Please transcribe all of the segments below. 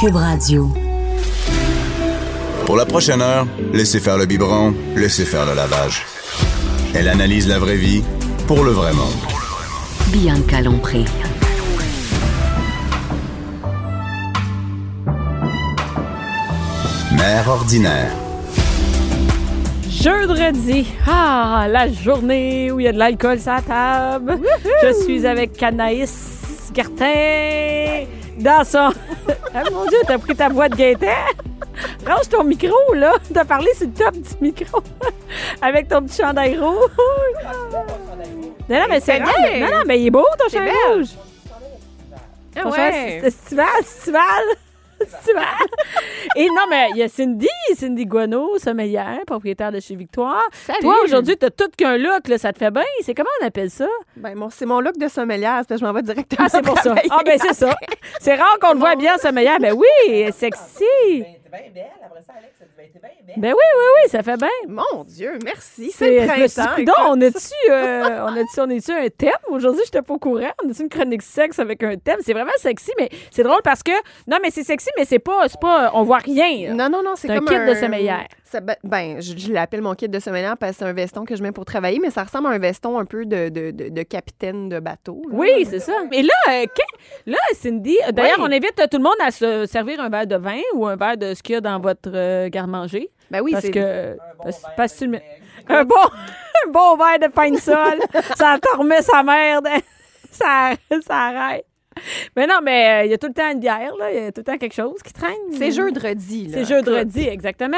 Cube Radio. Pour la prochaine heure, laissez faire le biberon, laissez faire le lavage. Elle analyse la vraie vie pour le vrai monde. Bianca Lompré. Mère ordinaire. Jeudi, ah, la journée où il y a de l'alcool sur la table. Je suis avec Anaïs Gertin dans son... Ah, mon Dieu, t'as pris ta voix de gaieté. Range ton micro, là. T'as parlé sur le top du micro. avec ton petit chandail rouge. Non, non, mais c'est bien. Non, non, mais il est beau, ton chandail rouge. Ah ouais. estival, estival. Et non, mais il y a Cindy, Cindy Guano, sommelière, propriétaire de chez Victoire. Salut. Toi, aujourd'hui, t'as tout qu'un look, là, ça te fait bien? C'est comment on appelle ça? Ben, mon- c'est mon look de sommelière, parce que je m'en vais directement. Ah, c'est pour ça. Ah, ben c'est ça. C'est rare qu'on le voit bien, sommelière. Ben oui, sexy. Ben oui, oui, oui, ça fait bien. Mon Dieu, merci. C'est le suis printemps. écoute. on a-tu euh, on a-tu on a-tu un thème? Aujourd'hui? Je n'étais pas au courant. On a-tu une chronique sexe avec un thème? C'est vraiment sexy, mais c'est drôle parce que non, mais c'est sexy, mais c'est pas, c'est pas, on voit rien. là. Non, non, non, c'est C'est un comme kit de sommelière. ça- ben, ben, je, je l'appelle mon kit de sommelière parce que c'est un veston que je mets pour travailler, mais ça ressemble à un veston un peu de, de, de, de capitaine de bateau. là. Oui, c'est ça. Mais là, euh, que- là, Cindy, euh, d'ailleurs, Oui. on invite tout le monde à se servir un verre de vin ou un verre de ce qu'il y a dans votre euh, garde-manger. Ben oui, parce c'est que. parce, que tu le mets- un bon, un bon verre de pain de sol, ça te remet sa merde. ça, ça arrête. Mais non, mais euh, il y a tout le temps une bière, là. Il y a tout le temps quelque chose qui traîne. c'est jeudi. là. C'est jeudi, exactement.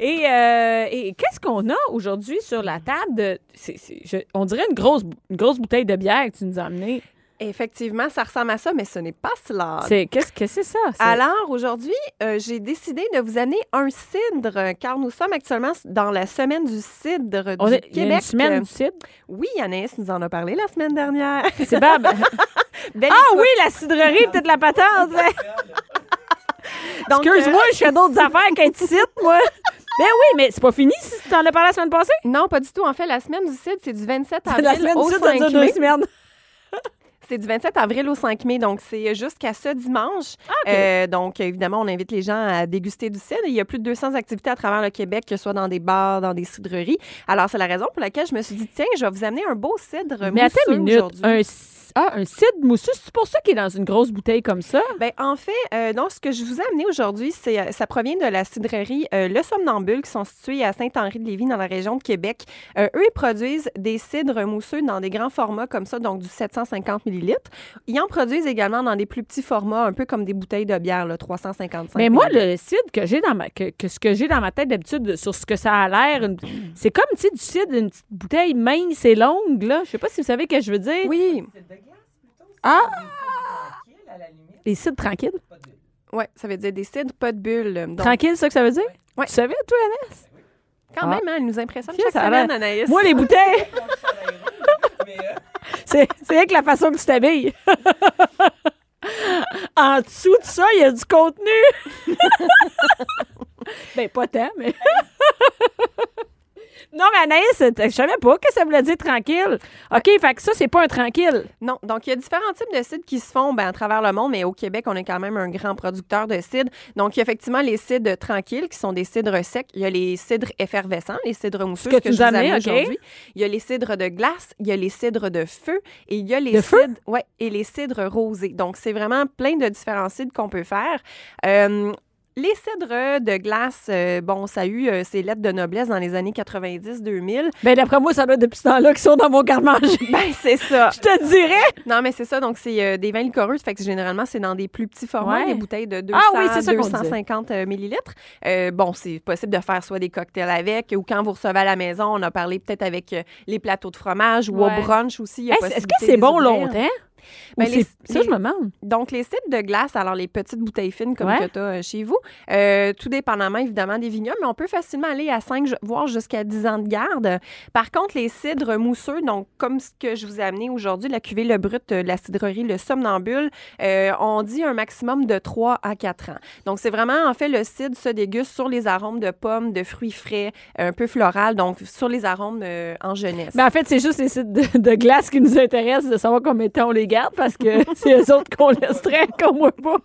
Et, euh, et qu'est-ce qu'on a aujourd'hui sur la table? De, je- on dirait une grosse, une grosse bouteille de bière que tu nous as amenée. Effectivement, ça ressemble à ça, mais ce n'est pas cela. C'est, qu'est-ce que c'est ça? Alors, aujourd'hui, euh, j'ai décidé de vous amener un cidre, euh, car nous sommes actuellement dans la semaine du cidre on du est, il y a Québec. une semaine Euh, du cidre? Oui, Anaïs nous en a parlé la semaine dernière. C'est Bab. Ah oui, la cidrerie, peut-être la patente. Donc, Excuse-moi, euh, je fais d'autres affaires qu'un site, moi. Ben oui, mais c'est pas fini si tu t'en as parlé la semaine passée? Non, pas du tout. En fait, la semaine du cidre, c'est du 27 C'est avril la semaine au du site, ça 5 dure deux mai. semaines. C'est du 27 avril au 5 mai, donc c'est jusqu'à ce dimanche. Ah. Euh, donc, évidemment, on invite les gens à déguster du cidre. Il y a plus de 200 activités à travers le Québec, que ce soit dans des bars, dans des cidreries. Alors, c'est la raison pour laquelle je me suis dit, tiens, je vais vous amener un beau cidre mais mousseux aujourd'hui. Un, c- ah, un cidre mousseux, c'est pour ça qu'il est dans une grosse bouteille comme ça? Ben, en fait, euh, donc, ce que je vous ai amené aujourd'hui, c'est, euh, ça provient de la cidrerie euh, Le Somnambule, qui sont situés à Saint-Henri-de-Lévis, dans la région de Québec. Euh, eux, ils produisent des cidres mousseux dans des grands formats comme ça, donc du 750 ml. Ils en produisent également dans des plus petits formats, un peu comme des bouteilles de bière, là, 355 Mais moi, millilitres. le cidre que j'ai dans ma que, que ce que j'ai dans ma tête d'habitude sur ce que ça a l'air, une- c'est comme tu sais du cidre, une petite bouteille mince et longue là. Je sais pas si vous savez ce que je veux dire. Oui, Ah. Les cidres tranquilles. ouais, ça veut dire des cidres, pas de bulles. Donc, Tranquille, c'est ça que ça veut dire? Ouais. Tu savais, toi, Annès? quand Ah. même, hein, elle nous impressionne chaque ça semaine, Anaïs. Moi, les bouteilles. c'est c'est avec la façon que tu t'habilles. en dessous de ça, il y a du contenu. ben, pas tant, mais. Non, mais Anaïs, je savais pas que ça voulait dire tranquille. OK, fait que ça, c'est pas un tranquille. Non, donc il y a différents types de cidres qui se font ben, à travers le monde, mais au Québec, on est quand même un grand producteur de cidres. Donc, il y a effectivement les cidres tranquilles, qui sont des cidres secs. Il y a les cidres effervescents, les cidres mousseux, que tu je vous ai amené, amené OK. aujourd'hui. Il y a les cidres de glace, il y a les cidres de feu et il y a les De cidres, ouais, et les cidres rosés. Donc, c'est vraiment plein de différents cidres qu'on peut faire. Euh, les cidres de glace, euh, bon, ça a eu euh, ses lettres de noblesse dans les années 90-2000. Ben, d'après moi, ça doit être depuis ce temps-là qu'ils sont dans mon garde-manger. Ben, c'est ça. Je te dirais. Non, mais c'est ça. Donc, c'est euh, des vins liquoreux. Fait que généralement, c'est dans des plus petits formats, Ouais. des bouteilles de 200, Ah oui, c'est ça qu'on 250 euh, millilitres. Bon, c'est possible de faire soit des cocktails avec ou quand vous recevez à la maison, on a parlé peut-être avec les plateaux de fromage ou Ouais. au brunch aussi. Hey, Est-ce que c'est bon longtemps? Ben, les- ça, les- je me demande. Donc, les cidres de glace, alors les petites bouteilles fines comme Ouais. que tu as chez vous, euh, tout dépendamment évidemment des vignobles, mais on peut facilement aller à 5, voire jusqu'à 10 ans de garde. Par contre, les cidres mousseux, donc comme ce que je vous ai amené aujourd'hui, la cuvée Le Brut euh, la cidrerie Le Somnambule, euh, on dit un maximum de 3 à 4 ans. Donc, c'est vraiment, en fait, le cidre se déguste sur les arômes de pommes, de fruits frais, un peu floral, donc sur les arômes euh, en jeunesse. Mais en fait, c'est juste les sites de, de glace qui nous intéressent de savoir combien de temps on les garde parce que c'est eux autres qu'on laisserait, qu'on voit pas.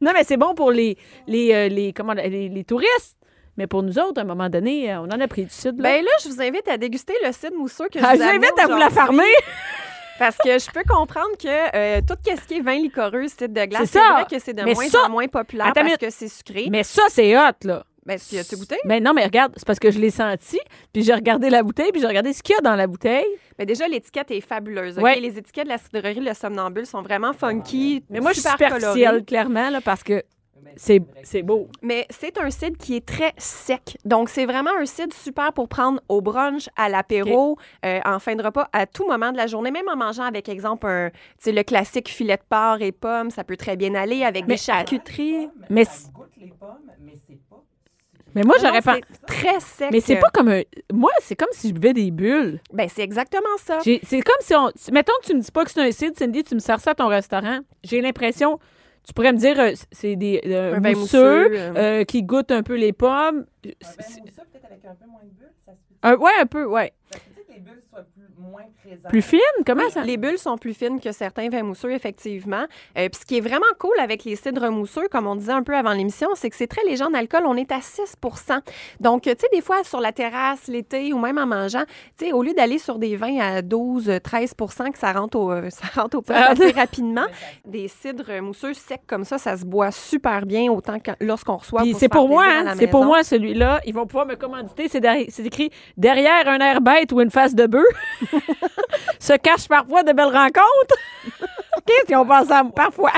Non, mais c'est bon pour les, les, euh, les, comment, les, les touristes. Mais pour nous autres, à un moment donné, euh, on en a pris du cidre. Là. Ben là, je vous invite à déguster le cidre mousseux que Ah, je vous ai J'invite amené à vous la farmer. Parce que je peux comprendre que euh, tout ce qui est vin liquoreux, cidre de glace, C'est vrai que c'est de Mais moins ça- en moins populaire parce minute. que c'est sucré. Mais ça, c'est hot, là. Ben, tu as-tu goûté? Mais non, mais regarde, c'est parce que je l'ai senti, puis j'ai regardé la bouteille, puis j'ai regardé ce qu'il y a dans la bouteille. Mais déjà, l'étiquette est fabuleuse. ok? Ouais. Les étiquettes de la cidrerie Le Somnambule sont vraiment funky. Mais moi, je suis super superficielle, clairement, là, parce que c'est c'est beau. Mais c'est un cidre qui est très sec. Donc, c'est vraiment un cidre super pour prendre au brunch, à l'apéro, euh, en fin de repas, à tout moment de la journée, même en mangeant avec, exemple, un, le classique filet de porc et pommes. Ça peut très bien aller avec Mais- des charcuteries. Mais, Ça goûte les pommes, mais c'est pas. Mais moi, j'aurais pas. C'est très sec. Mais c'est pas comme un. Moi, c'est comme si je buvais des bulles. Ben, c'est exactement ça. C'est comme si on. Mettons que tu me dis pas que c'est un cidre, Cindy, tu me sers ça à ton restaurant. J'ai l'impression. Tu pourrais me dire, euh, c'est des euh, mousseux, mousseux, euh. euh, qui goûtent un peu les pommes. Un C'est- vin mousseux, peut-être avec un peu moins de bulles, ça se fait. un- ouais, un peu, ouais. Ça peut que les bulles soient plus, moins. Plus fine? Comment ça? Les bulles sont plus fines que certains vins mousseux, effectivement. Euh, Puis ce qui est vraiment cool avec les cidres mousseux, comme on disait un peu avant l'émission, c'est que c'est très léger en alcool. On est à 6% Donc, tu sais, des fois, sur la terrasse, l'été ou même en mangeant, tu sais, au lieu d'aller sur des vins à 12, 13% que ça rentre au, euh, ça rentre au Ça- assez rapidement, des cidres mousseux secs comme ça, ça se boit super bien autant que lorsqu'on reçoit. Puis se c'est pour moi, hein, c'est pour moi celui-là. Ils vont pouvoir me commanditer. C'est derri- c'est écrit derrière un air bête ou une face de bœuf. Se cachent parfois de belles rencontres. Qu'est-ce qu'ils ont pensé? Parfois.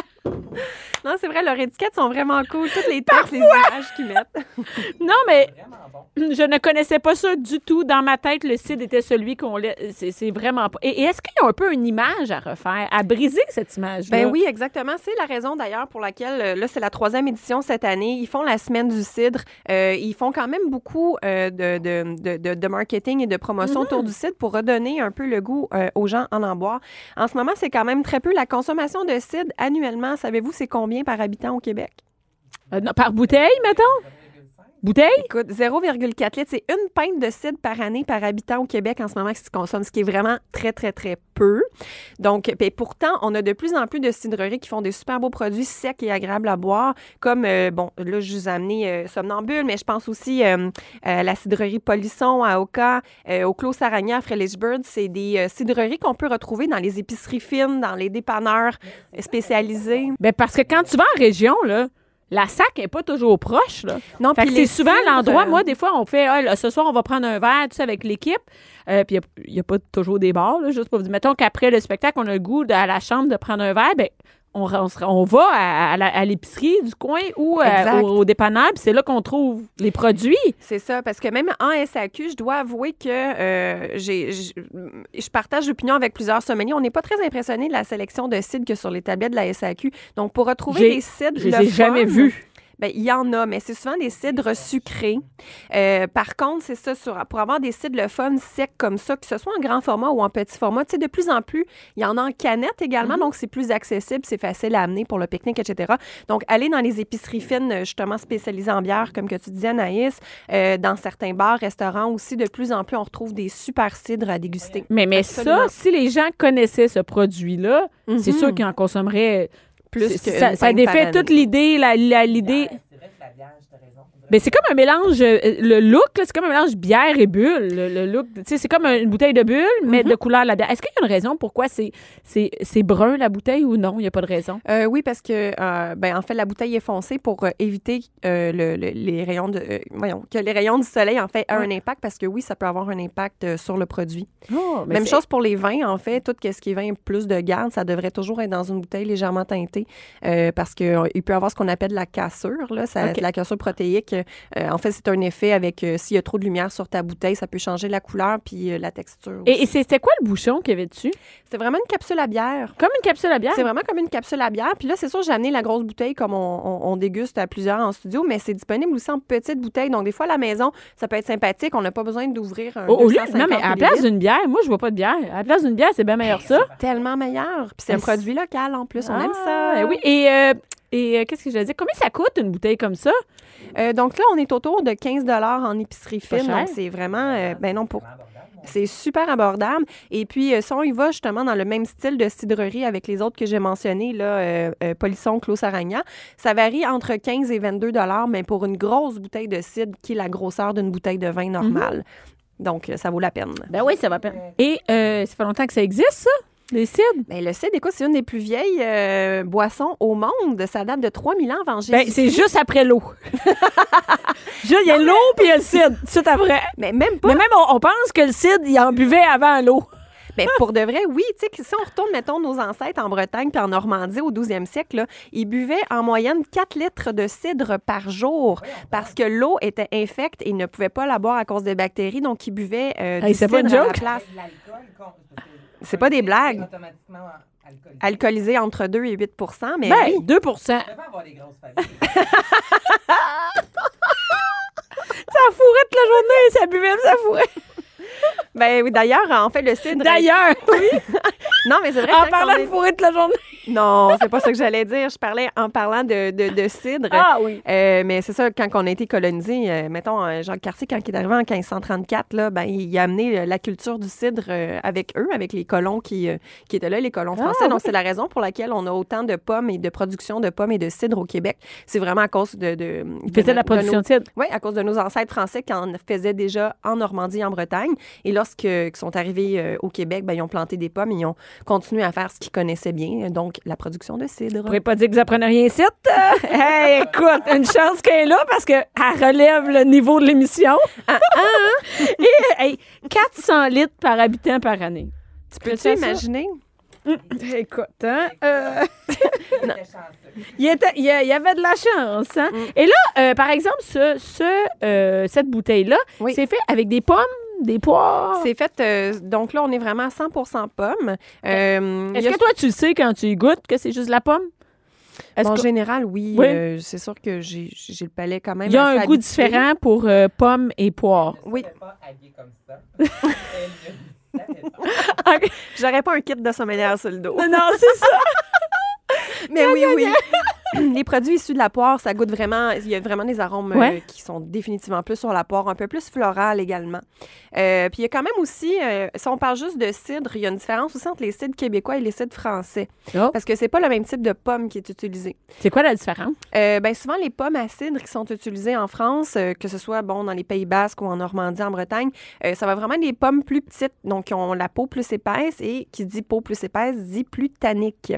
Non, c'est vrai, leurs étiquettes sont vraiment cool. Toutes les textes, les images qu'ils mettent. Non, mais je ne connaissais pas ça du tout. Dans ma tête, le cidre était celui qu'on l'a. C'est vraiment pas. Et, et est-ce qu'il y a un peu une image à refaire, à briser cette image-là? Ben oui, exactement. C'est la raison d'ailleurs pour laquelle, euh, là, c'est la troisième édition cette année. Ils font la semaine du cidre. Euh, ils font quand même beaucoup euh, de, de, de, de- de marketing et de promotion Mm-hmm. autour du cidre pour redonner un peu le goût euh, aux gens en en boire. En ce moment, c'est quand même très peu. La consommation de cidre annuellement, savez-vous, c'est combien par habitant au Québec? Euh, par bouteille, mettons? Bouteille? Écoute, 0,4 litres, c'est une pinte de cidre par année par habitant au Québec en ce moment qui se consomme, ce qui est vraiment très, très, très peu. Donc, ben, pourtant, on a de plus en plus de cidreries qui font des super beaux produits secs et agréables à boire, comme, euh, bon, là, je vous ai amené euh, Somnambule, mais je pense aussi euh, à la cidrerie Polisson à Oka, euh, au Clos Saragna à Frélisburg. C'est des euh, cidreries qu'on peut retrouver dans les épiceries fines, dans les dépanneurs euh, spécialisés. Ben parce que quand tu vas en région, là, la sac n'est pas toujours proche, là. Non, Fait c'est souvent l'endroit. euh, Moi, des fois, on fait, ah, là, ce soir, on va prendre un verre, avec l'équipe. Euh, puis il n'y a, pas toujours des bars, là, juste pour vous dire. Mettons qu'après le spectacle, on a le goût de- à la chambre de prendre un verre, ben on, on, se- on va à, l'épicerie du coin ou euh, au, au dépanneur, puis c'est là qu'on trouve les produits. C'est ça, parce que même en SAQ, je dois avouer que euh, j'ai, je partage l'opinion avec plusieurs sommeliers. On n'est pas très impressionné de la sélection de cidres que sur les tablettes de la SAQ. Donc, pour retrouver des cidres, Je le les ai jamais vus. Ben, il y en a, mais c'est souvent des cidres sucrés. Euh, par contre, c'est ça, sur- pour avoir des cidres le fun secs comme ça, que ce soit en grand format ou en petit format, tu sais, de plus en plus, il y en a en canette également, donc c'est plus accessible, c'est facile à amener pour le pique-nique, etc. Donc, aller dans les épiceries fines, justement spécialisées en bière, comme que tu disais, Anaïs, euh, dans certains bars, restaurants aussi, de plus en plus, on retrouve des super cidres à déguster. Mais, mais Absolument. ça, si les gens connaissaient ce produit-là, c'est Mhm. sûr qu'ils en consommeraient Plus ça, défait toute l'idée, la, la- l'idée. Mais c'est comme un mélange, euh, le look, c'est comme un mélange bière et bulle. Le, le look, c'est comme une bouteille de bulle, mais Mhm. de couleur la bière. Est-ce qu'il y a une raison pourquoi c'est, brun la bouteille ou non? Il n'y a pas de raison? Euh, oui, parce que, euh, ben, en fait, la bouteille est foncée pour éviter euh, le- le- les rayons de, voyons, que les rayons du soleil, en fait, aient un impact, parce que oui, ça peut avoir un impact sur le produit. Même chose pour les vins, en fait, tout ce qui est vin plus de garde, ça devrait toujours être dans une bouteille légèrement teintée, parce qu'il peut avoir ce qu'on appelle la cassure, là, ça, la cassure protéique. Euh, en fait, c'est un effet avec, euh, s'il y a trop de lumière sur ta bouteille, ça peut changer la couleur puis euh, la texture. Et, aussi. et c'était quoi le bouchon qu'il y avait dessus? C'est vraiment une capsule à bière. Comme une capsule à bière? C'est vraiment comme une capsule à bière. Puis là, c'est sûr, j'ai amené la grosse bouteille comme on, on- on déguste à plusieurs en studio, mais c'est disponible aussi en petite bouteille. Donc, des fois, à la maison, ça peut être sympathique. On n'a pas besoin d'ouvrir un Au, au lieu, 250 non, mais à la place d'une bière, moi, je vois pas de bière. À la place d'une bière, c'est bien meilleur ça. Tellement meilleur. Puis c'est un produit local en plus. On aime Ah, ça. oui. Et, euh, et euh, qu'est-ce que je veux dire? Combien ça coûte une bouteille comme ça? Euh, donc là, on est autour de 15 en épicerie fine. Donc, c'est vraiment. euh, ben non, pour. C'est super abordable. Et puis, si on y va justement dans le même style de cidrerie avec les autres que j'ai mentionnés, là, euh, euh, Polisson, Clos Saragna, ça varie entre 15 et 22 dollars, mais pour une grosse bouteille de cidre qui est la grosseur d'une bouteille de vin normale. Donc, ça vaut la peine. Ben oui, ça va peine. Et euh, ça fait longtemps que ça existe, ça, les cidres? Mais le cidre, écoute, c'est une des plus vieilles euh, boissons au monde. Ça date de 3000 ans avant Ben, Jésus. c'est juste après l'eau. Juste, Il y a l'eau puis il y a le cidre, de suite après. Mais même pas. Mais même, on, on pense que le cidre, il en buvait avant l'eau. Mais pour de vrai, oui. Tu sais, que si on retourne, mettons, nos ancêtres en Bretagne puis en Normandie au 12e siècle, là, ils buvaient en moyenne 4 litres de cidre par jour parce que l'eau était infecte et ils ne pouvaient pas la boire à cause des bactéries. Donc, ils buvaient euh, Hey, du c'est pas une cidre à la joke? place. C'est pas des blagues. Automatiquement alcoolisé. Alcoolisé entre 2 et 8% mais Ben, oui. 2% Ça peut avoir des grosses familles. Ça fourrait toute la journée, ça buvait, ça fourrait. Ben oui, d'ailleurs, en fait, le cidre... D'ailleurs, oui, Non, mais c'est vrai en parlant de fourrer toute la journée. Non, c'est pas ça que j'allais dire. Je parlais en parlant de, de, de cidre. Ah oui. Euh, mais c'est ça, quand on a été colonisé, euh, mettons, euh, Jacques Cartier, quand il est arrivé en 1534, là, ben, il a amené la culture du cidre euh, avec eux, avec les colons qui, qui étaient là, les colons français. Ah, Donc, c'est la raison pour laquelle on a autant de pommes et de production de pommes et de cidre au Québec. C'est vraiment à cause de... de Il faisait la production de cidre. Oui, à cause de nos ancêtres français qui en faisaient déjà en Normandie en Bretagne. Et lorsqu'ils sont arrivés euh, au Québec, ben, ils ont planté des pommes et ils ont continué à faire ce qu'ils connaissaient bien, donc la production de cidre. Je pourrais pas dire que vous apprenez rien ici. hey, écoute, une chance qu'elle est là parce qu'elle relève le niveau de l'émission. Ah, Et, hey, 400 litres par habitant par année. Tu peux Peux-tu imaginer? Écoute, hein? euh, Il était chanceux. il, était- il y avait de la chance. Hein? Mm. Et là, euh, par exemple, ce, ce, euh, cette bouteille-là, Oui. c'est fait avec des pommes, des poires. C'est fait, euh, donc là, on est vraiment à 100 pommes. Euh, Est-ce a- que toi, tu sais quand tu y goûtes que c'est juste la pomme? Est-ce en général, oui. Oui. euh, c'est sûr que j'ai le palais quand même. il y a un goût habitué. différent pour euh, pommes et poires. Ne Oui. pas comme ça. J'aurais pas un kit de sommelière sur le dos. Non, non, c'est ça. Mais oui, oui. Les produits issus de la poire, ça goûte vraiment. Il y a vraiment des arômes euh, qui sont définitivement plus sur la poire, un peu plus floral également. Euh, puis il y a quand même aussi, euh, si on parle juste de cidre, il y a une différence aussi entre les cidres québécois et les cidres français. Oh. Parce que c'est pas le même type de pomme qui est utilisé. C'est quoi la différence? Ben souvent, les pommes à cidre qui sont utilisées en France, que ce soit bon dans les Pays Basques ou en Normandie, en Bretagne, ça va vraiment des pommes plus petites, donc qui ont la peau plus épaisse et qui dit peau plus épaisse dit plus tannique.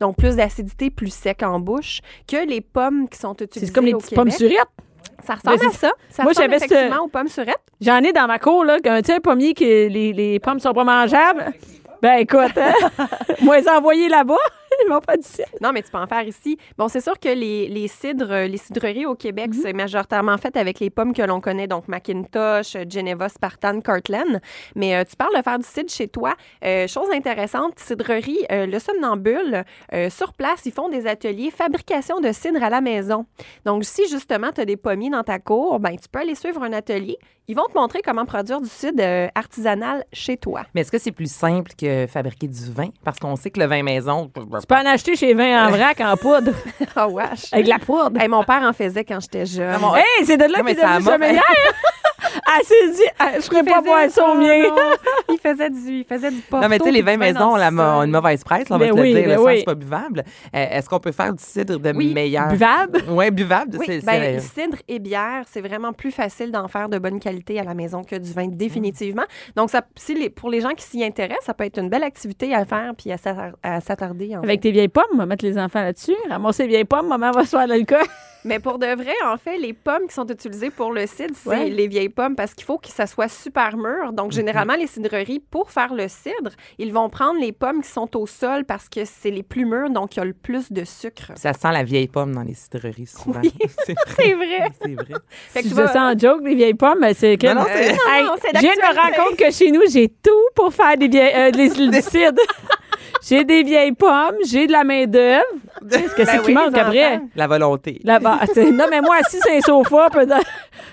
Donc plus d'acidité, plus sec en bouche que les pommes qui sont utilisées C'est comme les petites pommes surettes. Ça ressemble Mais à ça. Ça Moi, ressemble j'avais ce- effectivement aux pommes surettes. J'en ai dans ma cour, là, un pommier que les, les pommes sont pas mangeables. Ben, écoute, hein? Moi, les ai envoyés là-bas. Ils m'ont pas dit ça. Non, mais tu peux en faire ici. Bon, c'est sûr que les, les cidres, les cidreries au Québec, Mhm. c'est majoritairement fait avec les pommes que l'on connaît, donc Macintosh, Geneva, Spartan, Cortland. Mais euh, tu parles de faire du cidre chez toi. Euh, chose intéressante, cidrerie, euh, le somnambule, euh, sur place, ils font des ateliers fabrication de cidre à la maison. Donc, si justement tu as des pommiers dans ta cour, ben tu peux aller suivre un atelier. Ils vont te montrer comment produire du cidre euh, artisanal chez toi. Mais est-ce que c'est plus simple que fabriquer du vin? Parce qu'on sait que le vin maison. Tu peux en acheter chez Vin en vrac en poudre, Ah, wesh! avec de la poudre. Hey, mon père en faisait quand j'étais jeune. Hey, c'est de là qu'il est ça devenu sommelière. Elle s'est dit, ah, je ferais pas boire ça au mien. il faisait du, il faisait du porto. Non, mais tu sais, les puis vins du vin maison dans ont, une mauvaise presse, là, on va te oui, le dire. le oui. c'est pas buvable. Euh, Est-ce qu'on peut faire du cidre de Oui. meilleur? Buvable? Oui, buvable. Oui, c'est- ben, cidre et bière, c'est vraiment plus facile d'en faire de bonne qualité à la maison que du vin, définitivement. Donc, ça, si les, pour les gens qui s'y intéressent, ça peut être une belle activité à faire puis à s'attar- à s'attarder. en Avec tes vieilles pommes, on va mettre les enfants là-dessus. Ramasser les vieilles pommes, maman va se faire de l'alcool. Mais pour de vrai, en fait, les pommes qui sont utilisées pour le cidre, c'est Ouais. les vieilles pommes parce qu'il faut que ça soit super mûr. Donc, généralement, les cidreries, pour faire le cidre, ils vont prendre les pommes qui sont au sol parce que c'est les plus mûres, donc il y a le plus de sucre. Ça sent la vieille pomme dans les cidreries, souvent. Oui. c'est vrai. C'est vrai. Fait que tu vas- disais ça en joke, les vieilles pommes, mais c'est que. Non, non, c'est je viens de me rendre compte que chez nous, j'ai tout pour faire des vieilles, euh, des, du cidre. J'ai des vieilles pommes, j'ai de la main-d'œuvre. Qu'est-ce que c'est Ben qui oui, manque les après? enfants. La volonté. Non, mais moi, assis sur un sofa.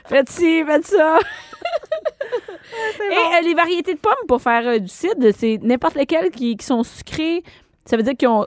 Faites ci, faites ça. Et euh, les variétés de pommes pour faire euh, du cidre, c'est n'importe lesquelles qui, qui sont sucrées. Ça veut dire qu'ils ont.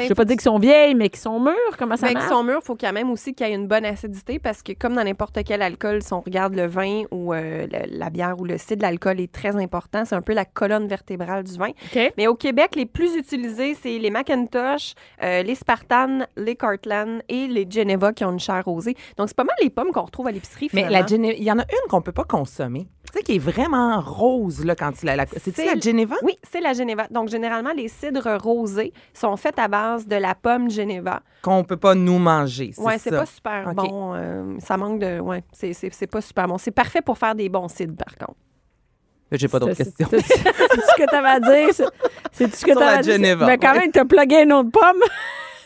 Ben, je veux pas dire qu'ils sont vieilles, mais qui sont mûres. Comment ça Mais marche? qu'ils sont mûrs, il faut quand même aussi qu'il y ait une bonne acidité parce que comme dans n'importe quel alcool, si on regarde le vin ou euh, le- la bière ou le cidre, l'alcool est très important. C'est un peu la colonne vertébrale du vin. Mais au Québec, les plus utilisés, c'est les Macintosh, euh, les Spartan, les Cartland et les Geneva qui ont une chair rosée. Donc, c'est pas mal les pommes qu'on retrouve à l'épicerie, Mais la Gene- il y en a une qu'on peut pas consommer. Tu sais, qui est vraiment rose, là, quand tu la. la... C'est-tu C'est la Geneva? Oui, c'est la Geneva. Donc, généralement, les cidres rosés sont faits à base de la pomme Geneva. Qu'on peut pas nous manger. C'est Ouais, c'est pas super bon. euh, ça manque de. Ouais, c'est- c'est c'est pas super bon. C'est parfait pour faire des bons cidres, par contre. J'ai pas d'autres C'est- questions. C'est tout ce que tu avais à dire. c'est- tout ce que Sur tu la avais à dire. Mais quand même, tu as plugué une autre pomme.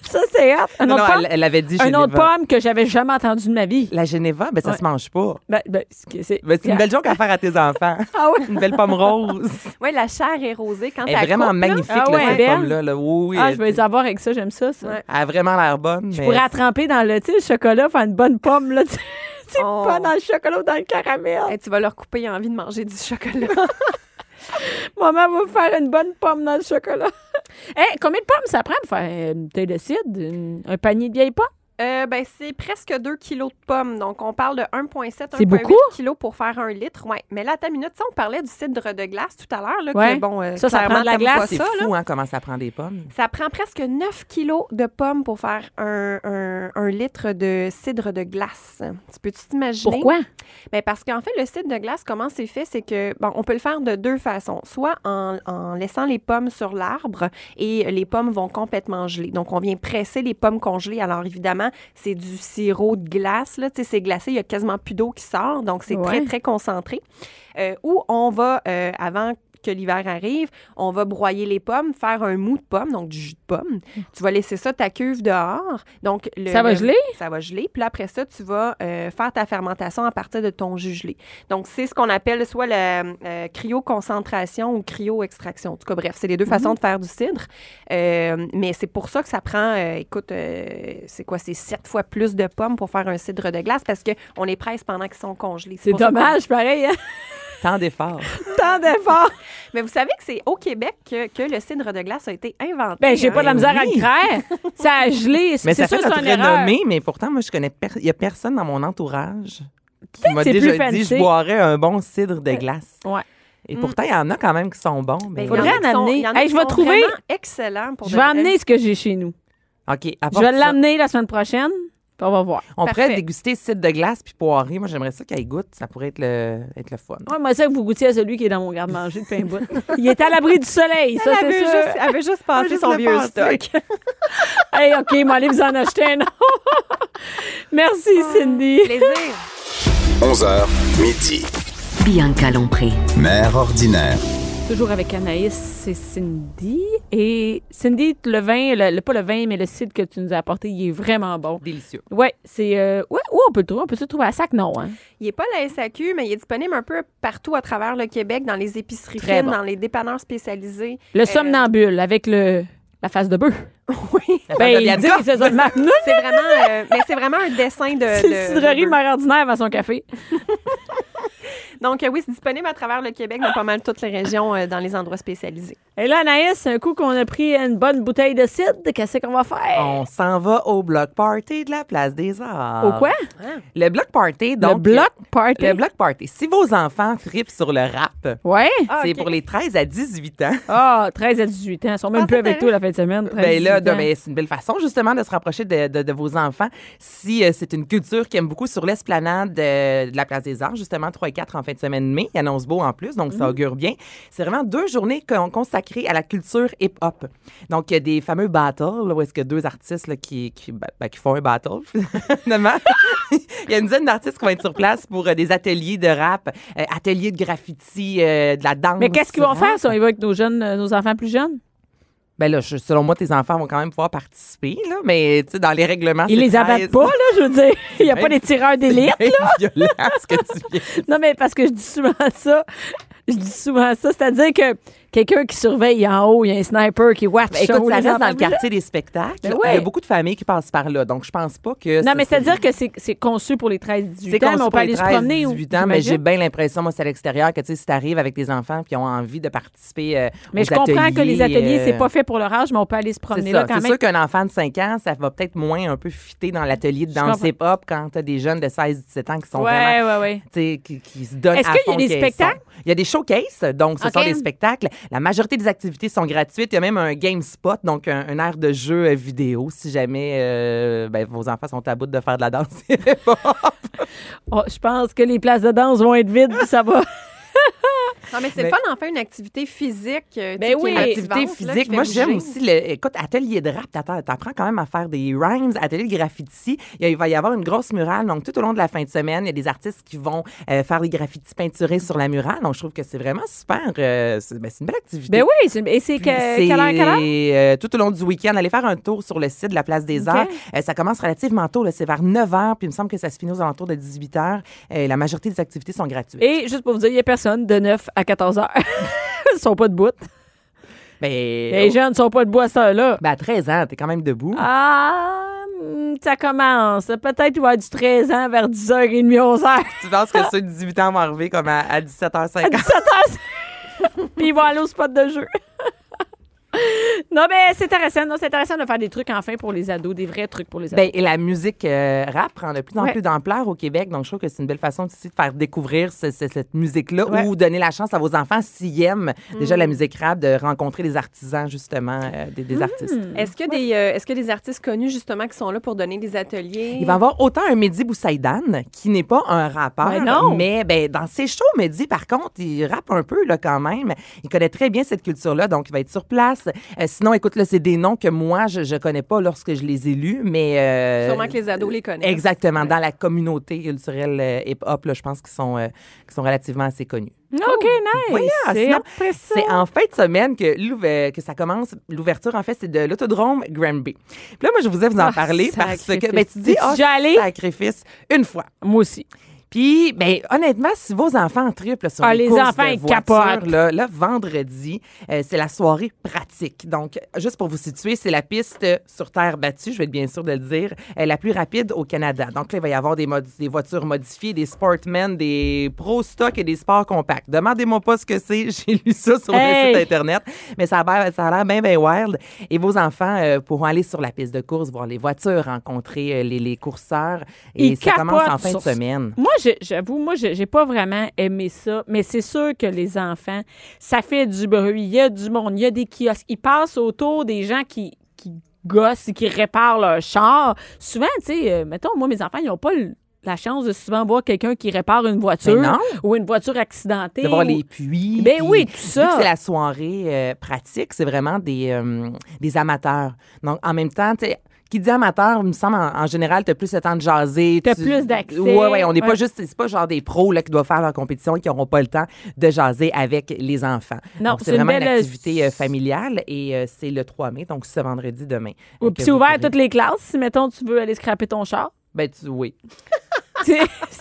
Ça, c'est hot. Un Non, autre non, pomme, elle, elle avait dit un Geneva. autre pomme que j'avais jamais entendu de ma vie. La Geneva, ben ça Ouais. se mange pas. Ben, ben, c'est- c'est Ben, une belle joke à faire à tes enfants. Ah ouais? Une belle pomme rose. Oui, la chair est rosée quand Elle est elle vraiment coupe, là. magnifique, Ah là, ouais, cette belle. pomme-là. là. Oui, oui, Ah, je vais les avoir avec ça, j'aime ça. ça. Ouais. Elle a vraiment l'air bonne. Je mais- pourrais la tremper dans le, tu sais, le chocolat, faire une bonne pomme, là. tu sais. Tu sais, Oh. pas dans le chocolat ou dans le caramel. Hey, tu vas leur couper, ils ont envie de manger du chocolat. Maman va faire une bonne pomme dans le chocolat. Hey, combien de pommes ça prend pour faire cidre? Une- un panier de vieilles pommes? Euh, ben, c'est presque 2 kilos de pommes. Donc, on parle de 1,7, C'est 1,8 beaucoup? kilos pour faire un litre. Ouais. Mais là, ta minute, on parlait du cidre de glace tout à l'heure. Là, Ouais. bon, euh, Ça, ça prend de la glace. C'est là. fou, hein, comment ça prend des pommes. Ça prend presque 9 kilos de pommes pour faire un, un- un litre de cidre de glace. Tu peux-tu t'imaginer? Pourquoi? Ben parce qu'en fait, le cidre de glace, comment c'est fait, c'est que, bon, on peut le faire de deux façons. Soit en, en laissant les pommes sur l'arbre et les pommes vont complètement geler. Donc, on vient presser les pommes congelées. Alors, évidemment, c'est du sirop de glace, là. C'est glacé, il y a quasiment plus d'eau qui sort. Donc, c'est Ouais. très, très concentré. Euh, ou on va, euh, avant que l'hiver arrive, on va broyer les pommes, faire un mou de pomme, donc du jus de pomme. Tu vas laisser ça ta cuve dehors. Donc le, Ça va le- geler? Ça va geler. Puis là, après ça, tu vas euh, faire ta fermentation à partir de ton jus gelé. Donc c'est ce qu'on appelle soit la euh, cryoconcentration ou cryo-extraction. En tout cas, bref, c'est les deux façons de faire du cidre. Euh, mais c'est pour ça que ça prend, euh, écoute, c'est quoi, c'est sept fois plus de pommes pour faire un cidre de glace parce qu'on les presse pendant qu'ils sont congelés. C'est dommage, pareil. Hein? Tant d'efforts. Tant d'efforts. Mais vous savez que c'est au Québec que, que le cidre de glace a été inventé. Ben, j'ai hein? pas de la misère à le craire. Ça a gelé. Mais C'est ça sûr, fait c'est notre renommée, mais pourtant, moi, je connais... per- Il y a personne dans mon entourage qui m'a déjà dit fancy. je boirais un bon cidre de glace. Ouais. Et pourtant, il y en a quand même qui sont bons. Mais... Ben, Faudrait il y en sont- amener. il y en a Hey, qui je vais trouver- vraiment excellents pour Je vais amener ce que j'ai chez nous. OK, Je vais l'amener la semaine prochaine. On va voir. On Parfait. pourrait déguster cidre de glace puis poirée. Moi, j'aimerais ça qu'elle goûte. Ça pourrait être le, être le fun. Ouais, moi, ça que vous goûtiez à celui qui est dans mon garde-manger de pain bout. Il est à l'abri du soleil, ça, c'est sûr. juste, elle veut juste juste son vieux passer. stock. Hey, OK, moi, allez vous en acheter un. Merci, Cindy. Plaisir. 11h, midi. Bianca Lompré. Mère ordinaire. Toujours avec Anaïs, c'est Cindy. Et Cindy, le vin, le, le- pas le vin, mais le cidre que tu nous as apporté, il est vraiment bon. Délicieux. Ouais, c'est. euh, ouais, ouais, on peut le trouver. On peut se trouver à sac, non, hein? Il n'est pas à la SAQ, mais il est disponible un peu partout à travers le Québec, dans les épiceries Très fines, bon. dans les dépanneurs spécialisés. Le somnambule avec le. La face de bœuf. Oui. Ben, il dit que c'est ça le C'est vraiment, euh, mais c'est vraiment un dessin de. c'est de- le cidrerie de- mère ordinaire à son café. Donc, euh, oui, c'est disponible à travers le Québec, dans pas mal toutes les régions, euh, dans les endroits spécialisés. Et là, Anaïs, un coup qu'on a pris une bonne bouteille de cidre, qu'est-ce qu'on va faire? On s'en va au bloc party de la place des Arts. Au quoi? Le bloc party, donc. le bloc party? Le bloc party. Si vos enfants tripent sur le rap, Ouais. Ah, c'est pour les 13 à 18 ans. Ah, 13 à 18 ans. Ils sont même Ah, plus avec toi la fin de semaine. 13, Ben là, 18 ans. ben, c'est une belle façon justement de se rapprocher de, de- de vos enfants. Si euh, c'est une culture qui aime beaucoup sur l'esplanade de, de la Place des Arts, justement 3 et 4 en fin de semaine de mai, il annonce beau en plus, donc Mhm. ça augure bien. C'est vraiment deux journées con- consacrées à la culture hip-hop. Donc il y a des fameux battles, là, où est-ce que deux artistes là, qui, qui, ben, ben, qui font un battle, finalement. il y a une dizaine d'artistes qui vont être sur place pour euh, des ateliers de rap, euh, ateliers de graffiti, euh, de la danse. Mais qu'est-ce qu'ils vont faire si on y va avec nos jeunes, euh, nos enfants plus jeunes? Ben là, je- selon moi, tes enfants vont quand même pouvoir participer, là, mais tu sais, dans les règlements, Ils les abattent 13. pas, là, je veux dire. Il n'y a pas des tireurs d'élite. Violent, ce que tu viens. Non, mais parce que je dis souvent ça. Je dis souvent ça. C'est-à-dire que quelqu'un qui surveille en haut, il y a un sniper qui watch. Ben, écoute, ça reste dans le quartier des spectacles. Ben Il y a beaucoup de familles qui passent par là, donc je pense pas que. Non, mais c'est-à-dire que c'est c'est conçu pour les 13-18 C'est ans, mais on peut aller se 13, promener. ou- 18 ans, mais j'ai bien l'impression, moi, c'est à l'extérieur, que tu sais, si t'arrives avec des enfants puis ils ont envie de participer euh, Mais aux je comprends que les ateliers, euh, c'est pas fait pour leur âge, mais on peut aller se C'est promener là quand C'est même. sûr qu'un enfant de 5 ans, ça va peut-être moins un peu fitter dans l'atelier de danse hip-hop quand t'as des jeunes de 16-17 ans qui sont Ouais, vraiment ouais, ouais. qui, qui se donnent Est-ce qu'il y a des spectacles? Il y a des showcases, donc ce sont des spectacles. La majorité des activités sont gratuites. Il y a même un game spot, donc un, un aire de jeu euh, vidéo, si jamais euh, ben, vos enfants sont à bout de faire de la danse. Oh, je pense que les places de danse vont être vides, puis ça va. Non, mais c'est Mais- le fun d'en faire une activité physique. euh, tu Ben sais, qui oui. Activité là, physique. Moi, j'aime aussi le. Écoute, atelier de rap, t'apprends quand même à faire des rhymes, atelier de graffiti. Il, va y avoir une grosse murale. Donc, tout au long de la fin de semaine, il y a des artistes qui vont euh, faire des graffitis peinturés sur la murale. Donc, je trouve que c'est vraiment super. euh, c'est ben, c'est une belle activité. Ben oui, c'est- et c'est quelle heure, quelle heure? euh, tout au long du week-end, allez faire un tour sur le site de la Place des OK. Arts. Euh, ça commence relativement tôt, c'est vers 9 h, puis il me semble que ça se finit aux alentours de 18 h. la majorité des activités sont gratuites. Et juste pour vous dire, il n'y a personne de 9 à 14 heures. Ils sont pas debout. Ben, Les jeunes ne sont pas debout à cette heure-là. ben, à 13 ans, t'es quand même debout. Ah, hmm, ça commence. Peut-être qu'il va y avoir du 13 ans vers 10h30, 11h. Tu penses que ceux de 18 ans vont arriver comme à, à 17h50? 17h. Puis ils vont aller au spot de jeu. non, mais c'est intéressant. Non, c'est intéressant de faire des trucs enfin pour les ados, des vrais trucs pour les ados. Ben, et la musique euh, rap prend de plus en Ouais. plus d'ampleur au Québec, donc je trouve que c'est une belle façon aussi de faire découvrir ce- ce- cette musique-là Ouais. ou donner la chance à vos enfants, s'ils aiment déjà la musique rap, de rencontrer des artisans, justement, euh, des, des artistes. Est-ce qu'il y, a des, euh, est-ce y a des artistes connus, justement, qui sont là pour donner des ateliers? Il va y avoir autant un Mehdi Boussaïdan, qui n'est pas un rappeur, Ben non. mais ben, dans ses shows, Mehdi, par contre, il rappe un peu là, quand même. Il connaît très bien cette culture-là, donc il va être sur place. Euh, sinon, écoute, là, c'est des noms que moi, je ne connais pas lorsque je les ai lus, mais... euh, Sûrement que les ados les connaissent. Exactement. Ouais. Dans la communauté culturelle euh, hip-hop, là, je pense qu'ils sont, euh, qu'ils sont relativement assez connus. OK, nice. Voyons, c'est en fin de semaine que, ça commence. L'ouverture, en fait, c'est de l'autodrome Granby. Puis là, moi, je vous ai vous en Ah, parler parce que ben, tu dis, ah, allé? sacrifice, une fois. Moi aussi. Puis, ben, honnêtement, si vos enfants triplent sur Ah, les, les courses enfants, de voiture. Là, là, vendredi, euh, c'est la soirée pratique. Donc, juste pour vous situer, c'est la piste sur terre battue, je vais être bien sûr de le dire, euh, la plus rapide au Canada. Donc là, il va y avoir des, des voitures modifiées, des Sportmen, des Pro Stock et des Sports Compacts. Demandez-moi pas ce que c'est, j'ai lu ça sur Hey! le site Internet, mais ça a l'air ça a l'air bien, bien wild. Et vos enfants euh, pourront aller sur la piste de course, voir les voitures, rencontrer euh, les, les courseurs. Et Ils ça commence en fin de semaine. Moi, j'avoue, moi, j'ai pas vraiment aimé ça, mais c'est sûr que les enfants, ça fait du bruit. Il y a du monde, il y a des kiosques. Ils passent autour des gens qui, qui gossent et qui réparent leur char. Souvent, tu sais, euh, mettons, moi, mes enfants, ils n'ont pas le- la chance de souvent voir quelqu'un qui répare une voiture non. ou une voiture accidentée. de voir ou- les puits. Ben puis oui, tout ça. c'est la soirée euh, pratique, c'est vraiment des, euh, des amateurs. Donc, en même temps, tu sais, qui dit amateur, il me semble, en, en général, tu as plus le temps de jaser. T'as tu- plus d'accès. Oui, oui, on n'est Ouais. pas juste, c'est pas genre des pros là, qui doivent faire leur compétition et qui n'auront pas le temps de jaser avec les enfants. Non, donc, c'est une vraiment une, belle- activité euh, familiale et euh, c'est le 3 mai, donc ce vendredi demain. Euh, puis que c'est ouvert à toutes les classes. Si, mettons, tu veux aller scraper ton char. Ben, tu, oui.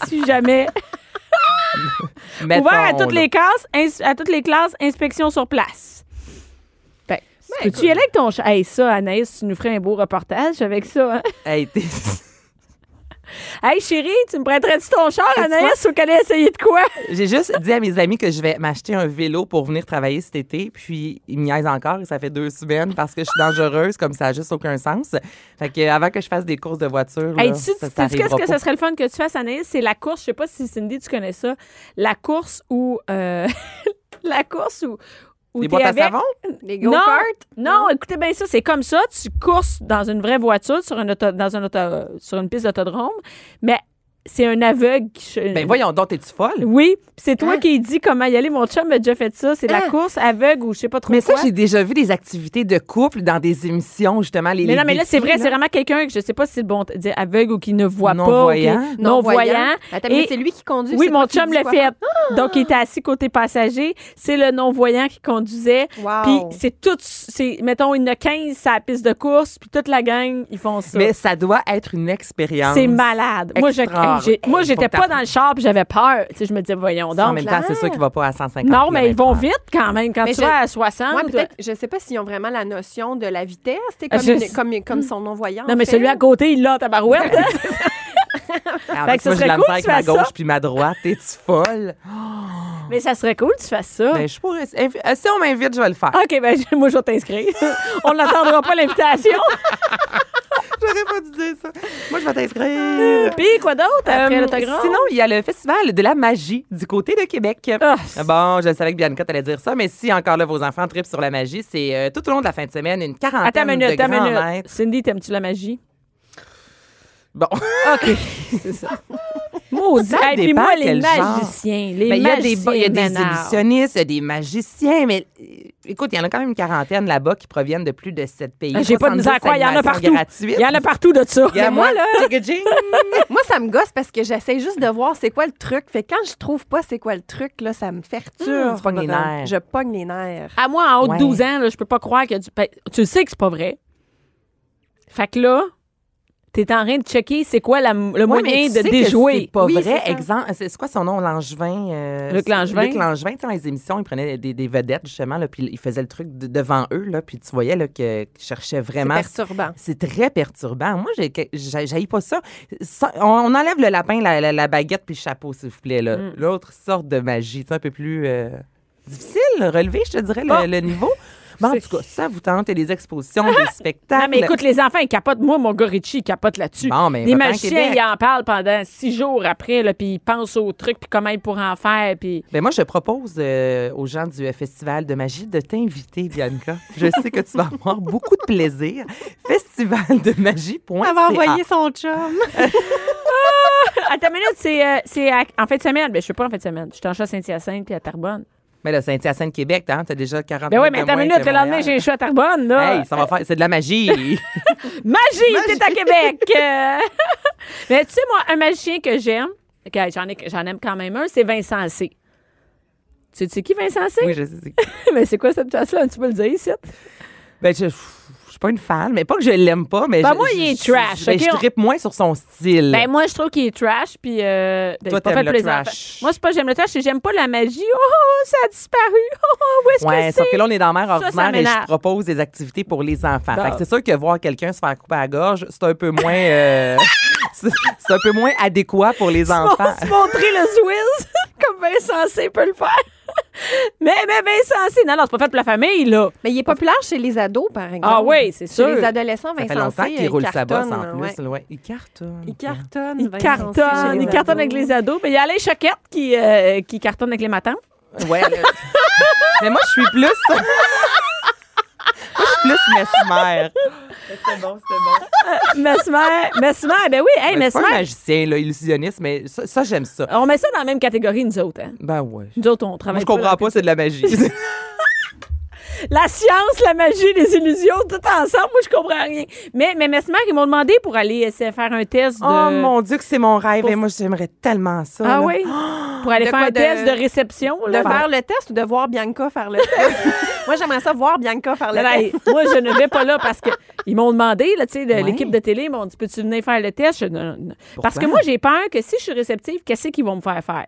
Si jamais. Mettons, Ouvert à toutes là. les classes, ins- à toutes les classes, inspection sur place. Ben, peux-tu y aller avec ton chat? Hey, ça, Anaïs, tu nous ferais un beau reportage avec ça, hein? Hey, t'es- Hey, chérie, tu me prêterais-tu ton char, Anaïs, ou qu'elle essayé de quoi? J'ai juste dit à mes amis que je vais m'acheter un vélo pour venir travailler cet été, puis ils me niaisent encore et ça fait deux semaines parce que je suis dangereuse, comme ça n'a juste aucun sens. Fait que avant que je fasse des courses de voiture, Hey, là, tu sais, tu qu'est-ce que ça serait le fun que tu fasses, Anaïs? C'est la course, je sais pas si Cindy, tu connais ça, la course où... euh, la course où... Des t'es boîtes à savon? Les Non, go-karts? non, écoutez bien ça, c'est comme ça, tu courses dans une vraie voiture sur une, auto- dans un auto- sur une piste d'autodrome, mais c'est un aveugle qui... Ben voyons donc, t'es-tu folle? Oui, puis c'est toi Hein? qui dis comment y aller. Mon chum a déjà fait ça. C'est la Hein? course aveugle ou je sais pas trop Mais ça, quoi. j'ai déjà vu des activités de couple dans des émissions, justement. Les, mais les non, mais là, c'est vrai, c'est vraiment quelqu'un que je sais pas si c'est le bon dire aveugle ou qui ne voit pas. qui- Non-voyant. Non-voyant. Attends, Et- mais c'est lui qui conduit. Oui, mon chum l'a fait. faire. Donc, il était assis côté passager. C'est le non-voyant qui conduisait. Wow. Puis c'est tout, c'est, mettons, il y en a 15 sur la piste de course, puis toute la gang, ils font ça. Mais ça doit être une expérience. c'est malade. Moi, je, j'ai- hey, moi, faut j'étais que pas t'apprennes. dans le char puis j'avais peur. Tu sais, je me disais, voyons en donc. même temps, c'est sûr qu'il va pas à 150 Non, mais ils vont vite quand même. Quand Mais tu je- vas à 60. Ouais, peut-être, je sais pas s'ils ont vraiment la notion de la vitesse, Ah, comme, je- une- comme, comme son non-voyant. non, mais fait. celui à côté, il l'a, ta barouette. Fait que ça moi, j'ai serait la cool misère avec tu ma fasses gauche ça. puis ma droite. T'es-tu folle? mais ça serait cool que tu fasses ça. Ben, je pourrais. invi- euh, Si on m'invite, je vais le faire. OK, ben moi, je vais t'inscrire. On n'attendra pas l'invitation. J'aurais pas dû dire ça. Moi, je vais t'inscrire. Puis, quoi d'autre après Euh, l'autographe? sinon, il y a le Festival de la magie du côté de Québec. Ah. Bon, je savais que Bianca allait dire ça, mais si encore là, vos enfants tripent sur la magie, c'est euh, tout au long de la fin de semaine, une quarantaine Attends minute, de grands minute. Cindy, t'aimes-tu la magie? Bon, OK, c'est ça. Maudit. Hey, puis moi, les magiciens, les Ben, il y a des, magiciens il y a des m'énervent. illusionnistes, il y a des magiciens, mais euh, écoute, il y en a quand même une quarantaine là-bas qui proviennent de plus de sept pays. J'ai pas de misère à 70 croire, il y en a partout. Il y en a partout de ça. Il y a Mais moi, là. Moi, ça me gosse parce que j'essaie juste de voir c'est quoi le truc. Fait que quand je trouve pas c'est quoi le truc, là, ça me ferture. Tu pognes les nerfs. Je pogne les nerfs. à moi, en haut de Ouais. 12 ans, là, je peux pas croire que du... tu le sais que c'est pas vrai. Fait que là, t'es en train de checker c'est quoi la- le Ouais, moyen de déjouer. C'est pas Oui, vrai. c'est. Exemple, c'est c'est quoi son nom, Langevin? euh, Luc Langevin. Luc Langevin, tu sais, dans les émissions, il prenait des, des vedettes, justement, là, puis il faisait le truc de- devant eux, là, puis tu voyais là, qu'il cherchait C'est vraiment. perturbant. C'est très perturbant. Moi, j'ai- pas ça. Ça- on, on enlève le lapin, la, la- la baguette puis le chapeau, s'il vous plaît. là. Mm. L'autre sorte de magie, c'est un peu plus euh, difficile, à relever, je te dirais, le, le niveau. Bon, en tout cas, ça vous tente, a des expositions, des spectacles. Non, mais écoute, les enfants, ils capotent. Moi, mon gars Richie, il capote là-dessus. Bon, mais les magiciens, ils en parlent pendant six jours après, là, puis ils pensent au truc, puis comment ils pourraient en faire, puis... Ben moi, je propose euh, aux gens du euh, Festival de magie de t'inviter, Bianca. Je sais que tu vas avoir beaucoup de plaisir. Festival de magie. Elle va envoyer son chum. Attends une minute, c'est euh, en fin de semaine. Ben, je suis pas en fin de semaine. Je suis en chat à Saint-Hyacinthe puis à Tarbonne. Mais là, Saint-Hyacinthe, Québec, hein, t'as déjà 40 Ben oui, minutes mais attends une minute, le lendemain, j'ai un choix à Tarbonne, là. Hey, ça va faire, c'est de la magie. Magie, t'es à Québec! Mais tu sais, moi, un magicien que j'aime, que j'en ai- j'en aime quand même un, c'est Vincent C. Tu sais qui, Vincent C? oui, je sais. mais c'est quoi cette place-là? Tu peux le dire ici? Ben, je, pas une fan, mais pas que je l'aime pas, mais Ben, je, moi, il est je- trash, ben, OK, je trippe moins sur son style. Ben, moi, je trouve qu'il est trash, puis. Euh, ben, Toi, c'est pas t'aimes fait le pour les trash. enfants. Moi, c'est pas j'aime le trash, c'est j'aime pas la magie. Oh, ça a disparu. Oh, où est-ce Ouais, que sauf c'est? que là, on est dans Ça, ça ordinaire et m'énerve. je propose des activités pour les enfants. Bon. Fait que c'est sûr que voir quelqu'un se faire couper à la gorge, c'est un peu moins, euh, c'est c'est un peu moins adéquat pour les enfants. se montrer le Swiss comme Vincent C peut le faire. Mais, mais Vincent C, non, non, c'est pas fait pour la famille, là. Mais il est populaire chez les ados, par exemple. Ah oui, c'est Chez sûr. les adolescents, Ça fait Vincent longtemps C, qu'il il roule sa bosse en ouais. plus. Ouais. Il cartonne. Il cartonne. Il Vincent chez cartonne, il cartonne avec les ados. Mais il y a Alain Choquette qui, euh, qui cartonne avec les matins. Ouais. Mais moi, je suis plus. Moi, je suis plus mesmer. C'est bon, c'est bon. Mesmer, Mesmer, ben oui, hey, Mais c'est pas un Mesmer. magicien, là, illusionniste, mais ça, ça, j'aime ça. On met ça dans la même catégorie, nous autres. Hein. Ben ouais. Nous autres, on Moi, travaille je comprends pas, c'est de la magie. La science, la magie, les illusions, tout ensemble, moi, je comprends rien. Mais, mais Mesmer, ils m'ont demandé pour aller essayer de faire un test de... Oh mon Dieu, que c'est mon rêve. Pour- Et moi, j'aimerais tellement ça. Ah là. oui? Pour aller faire quoi, un de- test de réception. De là? faire le test ou de voir Bianca faire le test? Moi, j'aimerais ça voir Bianca faire le Non, non, test. moi, je ne vais pas là parce que ils m'ont demandé, là, tu sais, de Ouais. l'équipe de télé, ils m'ont dit, peux-tu venir faire le test? Je- non, non. Parce que moi, j'ai peur que si je suis réceptive, qu'est-ce qu'ils vont me faire faire?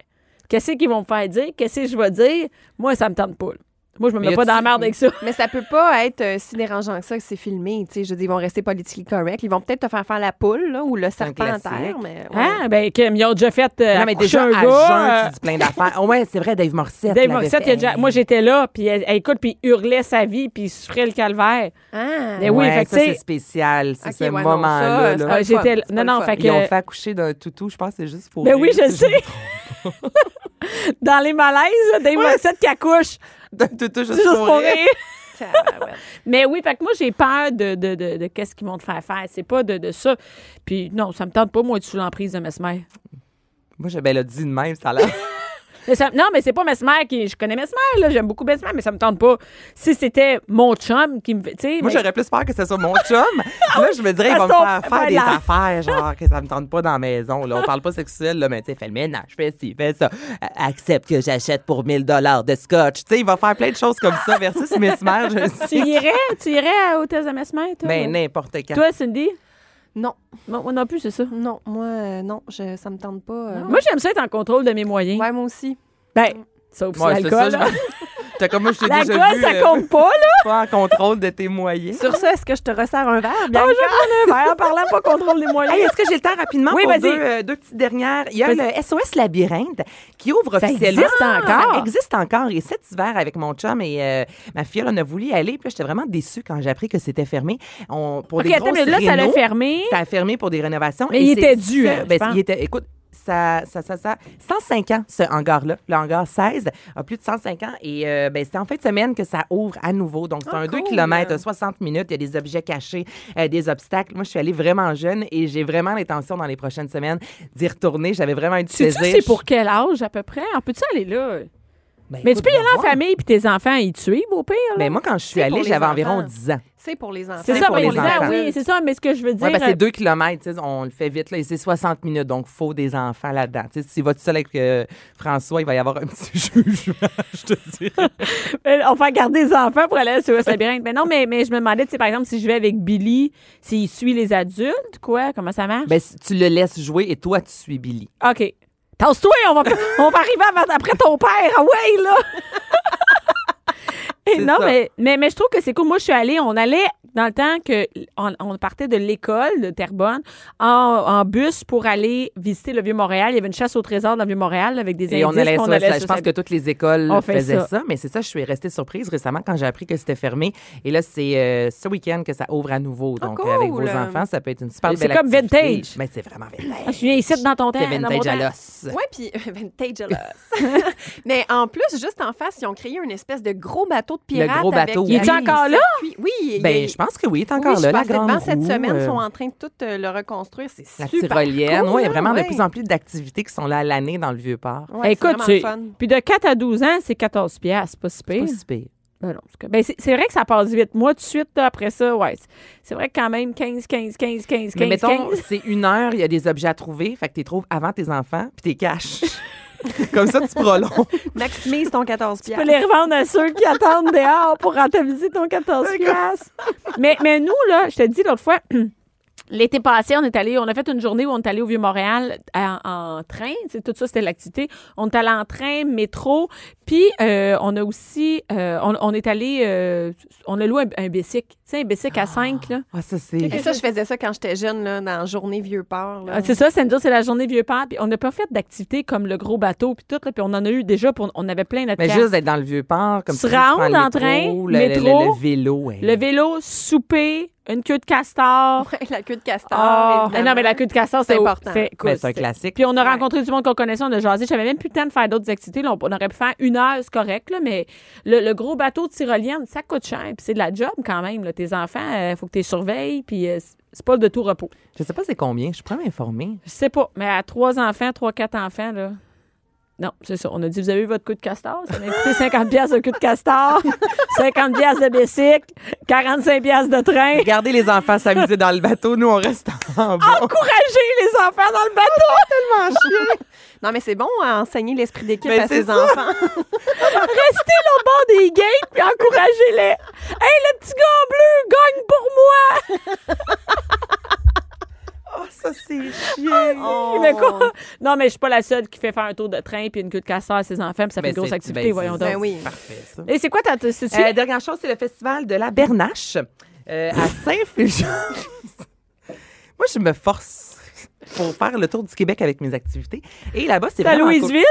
Qu'est-ce qu'ils vont me faire dire? Qu'est-ce que je vais dire? Moi, ça me tente pas. Moi, je me Mais mets pas dans la merde avec ça. Mais ça peut pas être euh, si dérangeant que ça que c'est filmé. Tu sais, je dis, ils vont rester politically correct. Ils vont peut-être te faire faire la poule là, ou le serpent classique. terre. Mais, ouais. Ah, ben, Kim, ils ont déjà fait. euh, Non, mais déjà, un à gars, jeun, euh, tu dis plein d'affaires. Oh, ouais, c'est vrai, Dave Morissette. Dave Morissette, fait. il a déjà- moi, j'étais là, puis elle, elle écoute, puis il hurlait sa vie, puis il souffrait le calvaire. Ah. Mais oui, Ouais, fait que, ça, tu c'est spécial. C'est ce ouais, moment-là. là. Ah, j'étais non, non, fait Ils ont fait accoucher d'un toutou, je pense que c'est juste pour. Ben oui, je sais. Dans les malaises, Dave Morissette qui accouche. D'un toutou juste, Juste pour pour rire. rire. Tabarouette. Mais oui, fait que moi, j'ai peur de, de, de, de qu'est-ce qu'ils vont te faire faire. C'est pas de, de ça. Puis non, ça me tente pas, moi, être sous l'emprise de Mesmer. Moi, j'ai ben, le dit de même, ça a l'air. Mais ça- non, mais c'est pas Mesmer qui. Je connais Mesmer, là. J'aime beaucoup Mesmer, mais ça me tente pas. Si c'était mon chum qui me Moi, mais- j'aurais plus peur que ce soit mon chum. là, je me dirais, il va me faire faire des voilà. affaires, genre, que ça me tente pas dans la maison. Là. On parle pas sexuel, là, mais tu sais, fais le ménage, fais ci, fais ça. Accepte que j'achète pour 1000 de scotch. Tu sais, il va faire plein de choses comme ça versus Mesmer, je Tu irais, tu irais au test de Mesmer, toi? Ben, n'importe quand. Toi, Cindy? Non, Non, moi non plus, c'est ça. non, moi, euh, non, je, ça me tente pas. euh. Moi, j'aime ça être en contrôle de mes moyens. Ouais, moi aussi. Ben, sauf Ouais, c'est l'alcool. ça, là. T'as comme moi, je t'ai déjà L'alcool, vu ça euh, compte pas, là. pas en contrôle de tes moyens. Sur ça, est-ce que je te resserre un verre, Oh, Bianca? je un verre en parlant pas contrôle des moyens. Hey, est-ce que j'ai le temps rapidement Oui, pour deux, euh, deux petites dernières? Il y a le SOS Labyrinthe qui ouvre Ça officiellement. existe encore? Ça existe encore. Et cet hiver, avec mon chum et euh, ma fille, on a voulu y aller. Puis j'étais vraiment déçue quand j'ai appris que c'était fermé. On, pour OK, des attends, mais là, ça l'a fermé. Ça a fermé pour des rénovations. Mais Et il était dû, hein, je ben, pense. il était, écoute, ça, ça, ça, ça, 105 ans, ce hangar-là. Le hangar 16 a plus de 105 ans. Et euh, ben, c'est en fin de semaine que ça ouvre à nouveau. Donc, c'est Ah, un 2 cool. km, 60 minutes. Il y a des objets cachés, euh, des obstacles. Moi, je suis allée vraiment jeune et j'ai vraiment l'intention dans les prochaines semaines d'y retourner. J'avais vraiment eu du plaisir. c'est pour quel âge, à peu près? On peut-tu aller là? Ben, Mais écoute, tu peux y aller en famille puis tes enfants y suivent, au pire. là. Ben, moi, quand je suis allée, j'avais environ 10 ans. C'est pour les enfants. c'est ça, pour ben, les enfants. oui, c'est ça, mais ce que je veux dire. Parce que c'est euh, 2 km, tu sais, on le fait vite, là, et c'est 60 minutes, donc faut des enfants là-dedans. Si va tout seul avec euh, François, il va y avoir un petit jugement, je te dirais. euh, on va garder les enfants pour aller sur le labyrinthe. Mais non, mais, mais je me demandais, tu sais, par exemple, si je vais avec Billy, s'il suit les adultes, quoi, comment ça marche? Ben, si tu le laisses jouer et toi, tu suis Billy. OK. Tasse-toi, on va, on va arriver après ton père. Ah ouais, là! Et C'est non, ça. mais, mais, mais je trouve que c'est cool. Moi, je suis allée, on allait dans le temps que on, on partait de l'école de Terrebonne en, en bus pour aller visiter le Vieux-Montréal. Il y avait une chasse au trésor dans le Vieux-Montréal avec des Et on allait, sur- allait je sur pense que toutes les écoles On faisaient ça. ça. mais c'est ça, je suis restée surprise récemment quand j'ai appris que c'était fermé. Et là, c'est euh, ce week-end que ça ouvre à nouveau. Ah, Donc, cool. avec vos enfants, ça peut être une super C'est belle comme activité. vintage. Mais c'est vraiment vintage. Ah, je viens ici dans ton temps. C'est vintage à l'os. Oui, puis vintage à l'os. Mais en plus, juste en face, ils ont créé une espèce de gros bateau de pirates. gros avec- bateau, Il est-tu oui. encore là? Oui, il Ben, je pense que oui, il est encore oui, là, je la grande cette roue, semaine, euh, ils sont en train de tout euh, le reconstruire. C'est La super tyrolienne, cool, oui, il y a vraiment de plus en plus d'activités qui sont là à l'année dans le Vieux-Port. Ouais, Écoute, le puis de 4 à 12 ans, c'est 14 piastres, c'est pas si C'est pire. pas si pire. Ben c'est ben c'est vrai que ça passe vite. Moi, tout de suite, là, après ça, ouais. c'est- vrai que quand même, 15, 15, 15, 15, 15, Mais mettons, 15. c'est une heure, il y a des objets à trouver, fait que tu les trouves avant tes enfants, puis t'es caches. Comme ça, tu prolonges. Maximise ton 14 Tu peux les revendre à ceux qui attendent dehors pour rentabiliser ton 14 piastres. mais, mais nous, là, je te dis l'autre fois, l'été passé, on est allé, on a fait une journée où on est allé au Vieux-Montréal en, en train. C'est tout ça, c'était l'activité. On est allé en train, métro. Puis, euh, on a aussi, euh, on, on est allé, euh, on a loué un, un bicycle. Tu sais, un bicycle à 5, là. Ah, ça, c'est. Et ça, je faisais ça quand j'étais jeune, là, dans la journée Vieux-Port. Ah, c'est ça, c'est c'est la journée Vieux-Port. Puis on n'a pas fait d'activités comme le gros bateau, puis tout. Là, puis on en a eu déjà, pour, on avait plein de Mais juste d'être dans le Vieux-Port, comme prends rentres le en métro, train, le, le- métro, le, le vélo. ouais. Le vélo, souper, une queue de castor. Ouais, la queue de castor. Ah, évidemment. non, mais la queue de castor, C'est important. c'est- un classique. Puis on a Ouais. rencontré du monde qu'on connaissait, on a jasé. J'avais même plus le temps de faire d'autres activités. Là, on, on aurait pu faire une heure, c'est correct, là, mais le, le gros bateau de tyrolienne, ça coûte cher. Puis c'est de la job quand même. Là. Tes enfants, il faut que tu les surveilles. Puis euh, c'est- c'est pas de tout repos. Je sais pas c'est combien, je pourrais m'informer. Je sais pas, mais à trois enfants, trois, quatre enfants, là. Non, c'est ça. On a dit, vous avez eu votre coup de castor? Ça m'a coûté 50 pièces de coup de castor, 50 pièces de bicycle, 45 pièces de train. Regardez les enfants s'amuser dans le bateau, nous, on reste en bas. Encouragez les enfants dans le bateau! tellement chier. Non, mais c'est bon à enseigner l'esprit d'équipe Mais à ses ça. enfants. Restez là au bord des gates puis encouragez-les. Hey, le petit gars bleu gagne pour moi! Oh, ça, c'est chiant. Mais quoi? Non, mais je suis pas la seule qui fait faire un tour de train puis une queue de castor à ses enfants puis ça fait Ben, une grosse activité, ben, voyons donc. Ben oui. Parfait, ça. Et c'est quoi ta... Euh, dernière chose, c'est le festival de la Bernache euh, à Saint-Fulgence. Moi, je me force pour faire le tour du Québec avec mes activités. Et là-bas, c'est à vraiment cool. Louisville,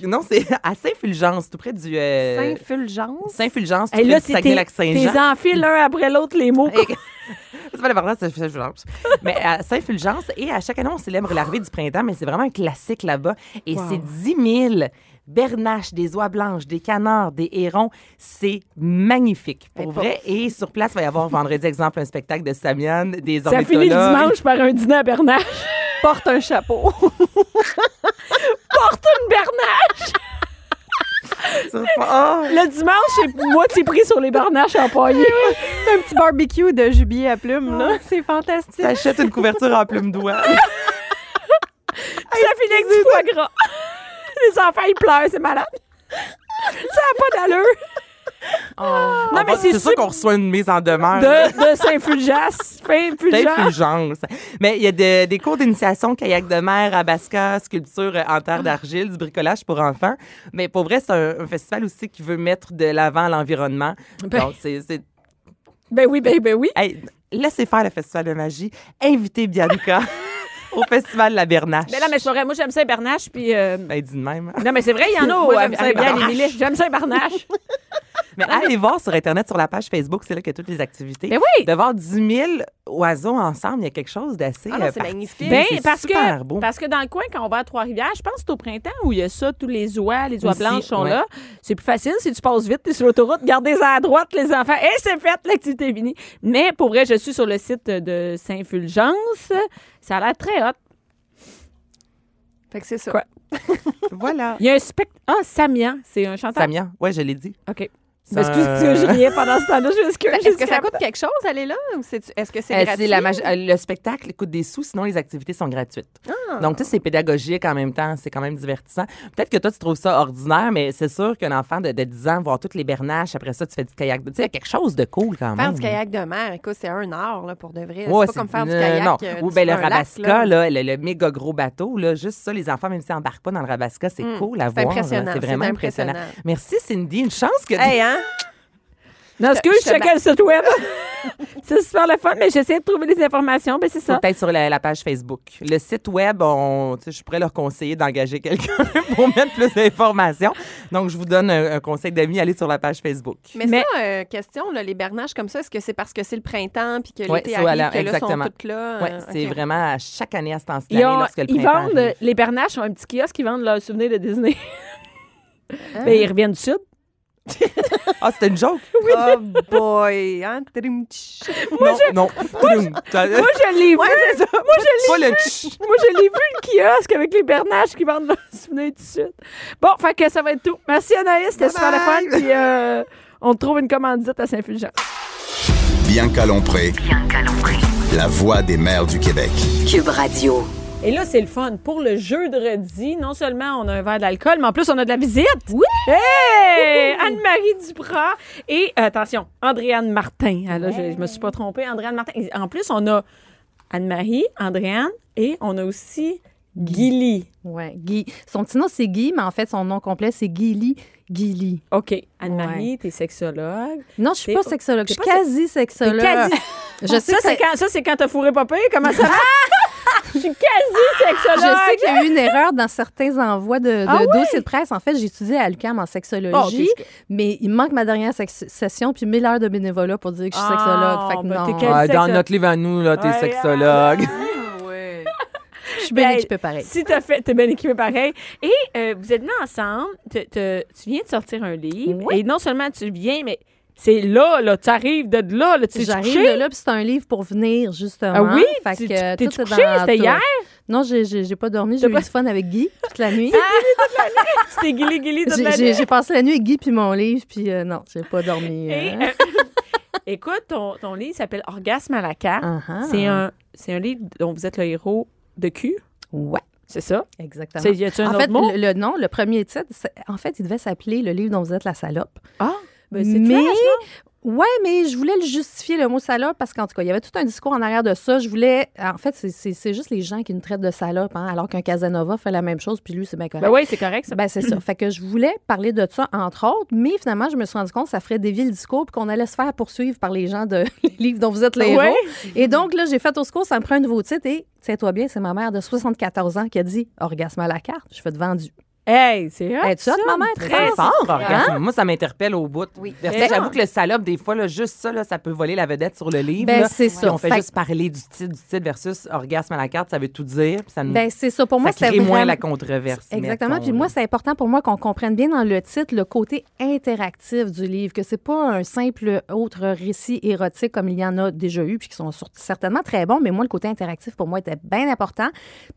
je? Non, c'est à Saint-Fulgence, tout près du... euh, Saint-Fulgence. Saint-Fulgence, tout près là, du c'est tes, Saguenay-Lac-Saint-Jean. tes enfiles l'un après l'autre les mots. Et- c'est pas l'important, c'est Saint-Fulgence. mais à Saint-Fulgence, et à chaque année, on célèbre l'arrivée du printemps, mais c'est vraiment un classique là-bas. Et Wow. c'est 10 000 bernaches, des oies blanches, des canards, des hérons. C'est magnifique, pour Mais vrai. Et sur place, il va y avoir vendredi, exemple, un spectacle de Samian, des Ça finit le ornithologues. dimanche par un dîner à Bernache. Porte un chapeau. Porte une Bernache! Oh! Le dimanche, c'est moitié pris sur les Bernaches empaillées. un petit barbecue de jubilé à plumes, là. C'est fantastique. T'achètes une couverture en plume d'oie. Ça finit avec du foie gras. Les enfants, ils pleurent, c'est malade. Ça n'a pas d'allure. On mais va- c'est c'est sûr qu'on reçoit une mise en demeure. De, de Saint-Fulgence. Saint-Fulgence. Mais il y a de- des cours d'initiation, kayak de mer, abasca, sculpture en terre d'argile, du bricolage pour enfants. Mais pour vrai, c'est un, un festival aussi qui veut mettre de l'avant l'environnement. Ben- Donc, c'est... c'est- Ben oui, ben, ben oui. Hey, laissez faire le festival de magie. Invitez Bianca au festival La Bernache. Ben là, mais c'est vrai. Moi, j'aime Saint-Bernache, puis... euh, Ben, dis de même. Non, mais c'est vrai, il y en a au Moi, j'aime J'aime Saint-Barnache. Mais allez voir sur Internet, sur la page Facebook, c'est là qu'il y a toutes les activités. Ben oui. De voir 10 000 oiseaux ensemble, il y a quelque chose d'assez. Ah non, euh, c'est magnifique. Ben, c'est parce super que, beau. parce que dans le coin, quand on va à Trois-Rivières, je pense que c'est au printemps où il y a ça, tous les oies, les oies Aussi, blanches sont ouais. là. C'est plus facile si tu passes vite, tu es sur l'autoroute, gardez-en à droite, les enfants. Et c'est fait, l'activité est finie. Mais pour vrai, je suis sur le site de Saint-Fulgence. Ça a l'air très hot. Fait que c'est ça. Quoi? Voilà. Il y a un spectacle. Ah, Samian, c'est un chanteur? Samia, ouais, je l'ai dit. OK. C'est Excuse, un- je riais pendant ce temps-là, m'excuse. Est-ce que ça coûte quelque chose, aller là? Ou est-ce que c'est Euh, gratuit? c'est la magi- euh, le spectacle coûte des sous, sinon les activités sont gratuites. Ah. Donc, tu sais, c'est pédagogique en même temps, c'est quand même divertissant. Peut-être que toi, tu trouves ça ordinaire, mais c'est sûr qu'un enfant de, de 10 ans, voir toutes les bernaches, après ça, tu fais du kayak. Tu sais, il y a quelque chose de cool quand même. Faire du kayak de mer, écoute, c'est un art là, pour de vrai. Ouais, c'est pas comme faire du euh, kayak. Non. euh, Ou ben, le Rabasca, là, le, le méga gros bateau, là, juste ça, les enfants, même s'ils n'embarquent pas dans le Rabasca, c'est Mm, cool à c'est voir. C'est vraiment impressionnant. Merci, Cindy. Une chance que. Hey, hein? Non, excuse, je checkais le site web. c'est super le fun, mais j'essaie de trouver les informations. Ben, c'est ça. Peut-être sur la, la page Facebook. Le site web, on, je pourrais leur conseiller d'engager quelqu'un pour mettre plus d'informations. Donc, je vous donne un, un conseil d'amis, allez sur la page Facebook. Mais, Mais- ça, euh, question, là, les bernaches comme ça, est-ce que c'est parce que c'est le printemps puis que Ouais, l'été c'est arrive, voilà, que là, sont exactement. toutes là? Oui, euh, c'est ok. vraiment à chaque année à ce temps-ci lorsque le ils printemps vendent, arrive. les bernaches ont un petit kiosque, ils vendent leurs souvenirs de Disney. Ben, ils reviennent du sud. Ah, c'était une joke? Oh boy! Hein? Trim, tch. non, non. Troum. T'as- Moi, je l'ai vu. Moi, je l'ai le tch. Moi, je l'ai vu, le kiosque avec les bernaches qui vendent leurs souvenirs du sud. Bon, fait que ça va être tout. Merci, Anaïs. C'était super le fun. Puis, euh, on trouve une commandite à Saint-Fulgence. Bianca Lompré, Bianca Lompré. la voix des mères du Québec. Cube Radio. Et là, c'est le fun. Pour le jeudi, non seulement on a un verre d'alcool, mais en plus, on a de la visite. Oui! Hey! Anne-Marie Duprat et, euh, attention, Andréane Martin. Ah, là, je, je me suis pas trompée. Andréane Martin. Et En plus, on a Anne-Marie, Andréane et on a aussi Gilly. Ouais, Guy. Son petit nom, c'est Guy, mais en fait, son nom complet, c'est Gilly Gilly. OK. Anne-Marie, t'es sexologue. Non, je suis pas sexologue. Je suis quasi- Je sais ça, c'est quand, ça, c'est quand t'as fourré pire? Comment ça va? Je suis quasi Je sexologue. sais qu'il y a eu une erreur dans certains envois de, de Ah dossiers de presse. En fait, j'ai étudié à l'UQAM en sexologie, Ah, je- mais il me manque ma dernière sex- session puis 1000 heures de bénévolat pour dire que je suis Ah, sexologue. Fait que ben, non. dans notre livre à nous, là, t'es Ouais, sexologue. Je suis bien Hey, équipée pareil. Si t'as fait, t'es bien équipé pareil. Et euh, vous êtes venus ensemble. te- te- tu viens de sortir un livre. Oui. Et non seulement tu viens, mais c'est là, là. Tu arrives de là, là. Tu J'arrive de là, puis c'est un livre pour venir, justement. Ah oui? Fait Tu- que, est couché? C'était hier? Non, j'ai- pas dormi. J'ai eu pas- du fun avec Guy toute la nuit. C'était guili guili toute J'ai- la nuit. j'ai passé la nuit avec Guy puis mon livre, puis euh, non, j'ai pas dormi. Et, euh. euh, écoute, ton, ton livre s'appelle Orgasme à la carte. C'est un, c'est un livre dont vous êtes le héros de cul. Ouais, C'est ça? exactement. Y a-tu un En autre fait, mot? le, le nom, le premier titre, en fait, il devait s'appeler Le livre dont vous êtes la salope. Ah, ben c'est mais, trash, non? ouais, mais je voulais le justifier, le mot salope, parce qu'en tout cas, il y avait tout un discours en arrière de ça. Je voulais. En fait, c'est- c'est c'est juste les gens qui nous traitent de salope, hein, alors qu'un Casanova fait la même chose, puis lui, c'est bien correct. Ben oui, c'est correct, ça. Ben, c'est ça. Fait que je voulais parler de ça, entre autres, mais finalement, je me suis rendu compte que ça ferait dévier le discours puis qu'on allait se faire poursuivre par les gens de les livres dont vous êtes les Ouais. héros. Et donc, là, j'ai fait au secours, ça me prend un nouveau titre et, tiens-toi bien, c'est ma mère de 74 ans qui a dit Orgasme à la carte. Je fais de vendu. Hey, c'est hot, Hey, tu hot, ça. maman? Très C'est fort, orgasme. Moi, ça m'interpelle au bout. Oui. J'avoue que le salope, des fois, là, juste ça, là, ça peut voler la vedette sur le livre. Ben, c'est ça. on fait, Fait- juste parler du titre, du titre versus orgasme à la carte, ça veut tout dire. Puis ça nous Ben, c'est ça. Pour moi, ça moins la controverse. Exactement. mettons, Puis moi, c'est important pour moi qu'on comprenne bien dans le titre le côté interactif du livre, que c'est pas un simple autre récit érotique comme il y en a déjà eu, puis qui sont certainement très bons, mais moi, le côté interactif pour moi était bien important.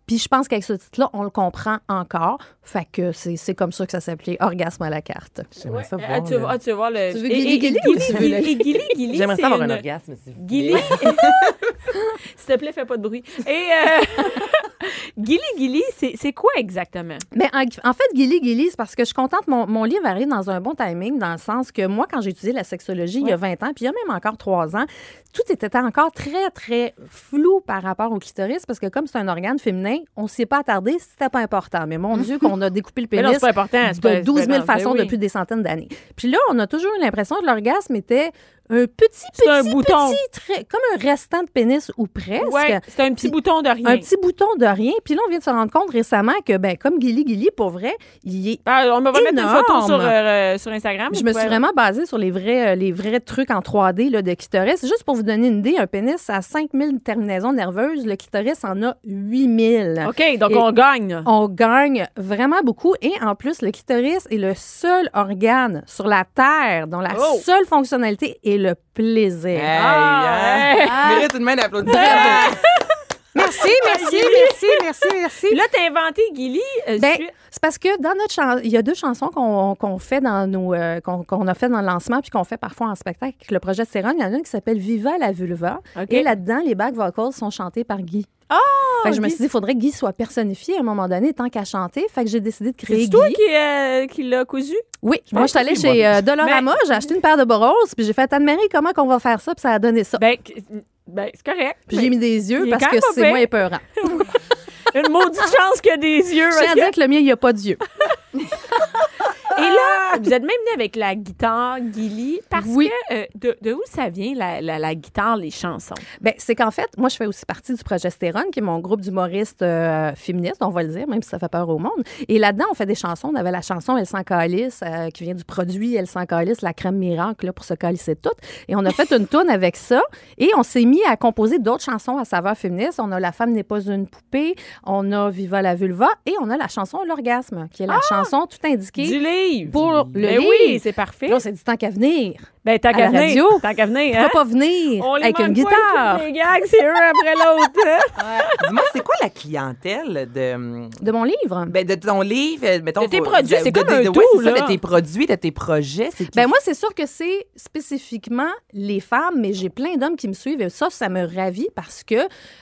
Puis je pense qu'avec ce titre-là, on le comprend encore. Fait que c'est c'est comme ça que ça s'appelait Orgasme à la carte. J'aimerais ça Ah, voir. tu, veux, là. ah, tu veux voir le. Tu veux et- Guili et- Guili et ou tu veux le- et Guili Guili, J'aimerais ça avoir un orgasme. s'il vous plaît. Guili. S'il te plaît, fais pas de bruit. Et euh, Gilly Gilly, c'est quoi exactement? Mais en, en fait, Gilly Gilly, c'est parce que je suis contente. Mon, mon livre arrive dans un bon timing, dans le sens que moi, quand j'ai étudié la sexologie il y a 20 ans, puis il y a même encore 3 ans, tout était encore très, très flou par rapport au clitoris, parce que comme c'est un organe féminin, on s'y est pas attardé, c'était pas important. Mais mon Dieu, qu'on a découpé le non, pénis c'est pas important. pas- de c'est 12 000 pas grave. façons Ben oui. depuis des centaines d'années. Puis là, on a toujours eu l'impression que l'orgasme était un petit, un petit, bouton. petit, comme un restant de pénis ou presque. Ouais, c'est un petit Puis- bouton de rien. Un petit bouton de rien. Puis là, on vient de se rendre compte récemment que, ben, comme Gilly Gilly, pour vrai, il est Ah, on va mettre une photo sur, euh, sur Instagram. je me suis vraiment basée sur les vrais, euh, les vrais trucs en 3D là, de clitoris. Juste pour vous donner une idée, un pénis a 5000 terminaisons nerveuses. Le clitoris en a 8000. OK, donc Et- on gagne. On gagne vraiment beaucoup. Et en plus, le clitoris est le seul organe sur la Terre dont la Oh! seule fonctionnalité est le plaisir. Hey, Ah, hein? hey. Mérite une main d'applaudissement. Merci, merci, merci, merci, merci. Puis là, t'as inventé Gilly. euh, Ben, c'est parce que dans notre chan- il y a deux chansons qu'on qu'on fait dans nos euh, qu'on qu'on a fait dans le lancement puis qu'on fait parfois en spectacle. Le projet de Céron, il y en a une qui s'appelle Viva la vulva et là-dedans les back vocals sont chantés par Guy. Ah! Fait que je me suis dit il faudrait que Guy soit personnifié à un moment donné tant qu'à chanter. Fait que j'ai décidé de créer C'est Guy. toi qui, euh, qui l'a cousu? Oui, moi je suis allée c'est chez euh, Dolorama, j'ai acheté une paire de boros puis j'ai fait Anne-Marie comment qu'on va faire ça puis ça a donné ça. Ben, ben, c'est correct. Puis j'ai mis des yeux parce que c'est moins épeurant. Une maudite chance qu'il y a des yeux. Je tiens à dire que le mien, il n'y a pas d'yeux. Et là, vous êtes même venu avec la guitare Gilly parce Oui. que euh, de, de où ça vient la, la, la guitare, les chansons? Ben, c'est qu'en fait, moi, je fais aussi partie du Progestérone, qui est mon groupe d'humoristes euh, féministes, on va le dire, même si ça fait peur au monde. Et là-dedans, on fait des chansons. On avait la chanson Elle s'en calisse, euh, qui vient du produit Elle s'en calisse, la crème miracle, là, pour se calisser toute. Et on a fait une tourne avec ça. Et on s'est mis à composer d'autres chansons à saveur féministe. On a La femme n'est pas une poupée, on a Viva la vulva, et on a la chanson L'orgasme, qui est la chanson tout indiquée Du livre. pour le Ben livre. oui, c'est parfait. Là, on s'est dit tant qu'à venir. Ben, tant qu'à venir. radio. Tant qu'à venir, On hein? va pas venir On avec une guitare. Les gags, c'est un après l'autre. hein? Dis-moi, c'est quoi la clientèle de, De mon livre? ben, de ton livre? Mettons, De tes faut- produits, c'est de- comme de- un de- tout, ouais, ça, là. de tes produits, de tes projets. Ben moi, c'est sûr que c'est spécifiquement les femmes, mais j'ai plein d'hommes qui me suivent et ça, ça me ravit parce que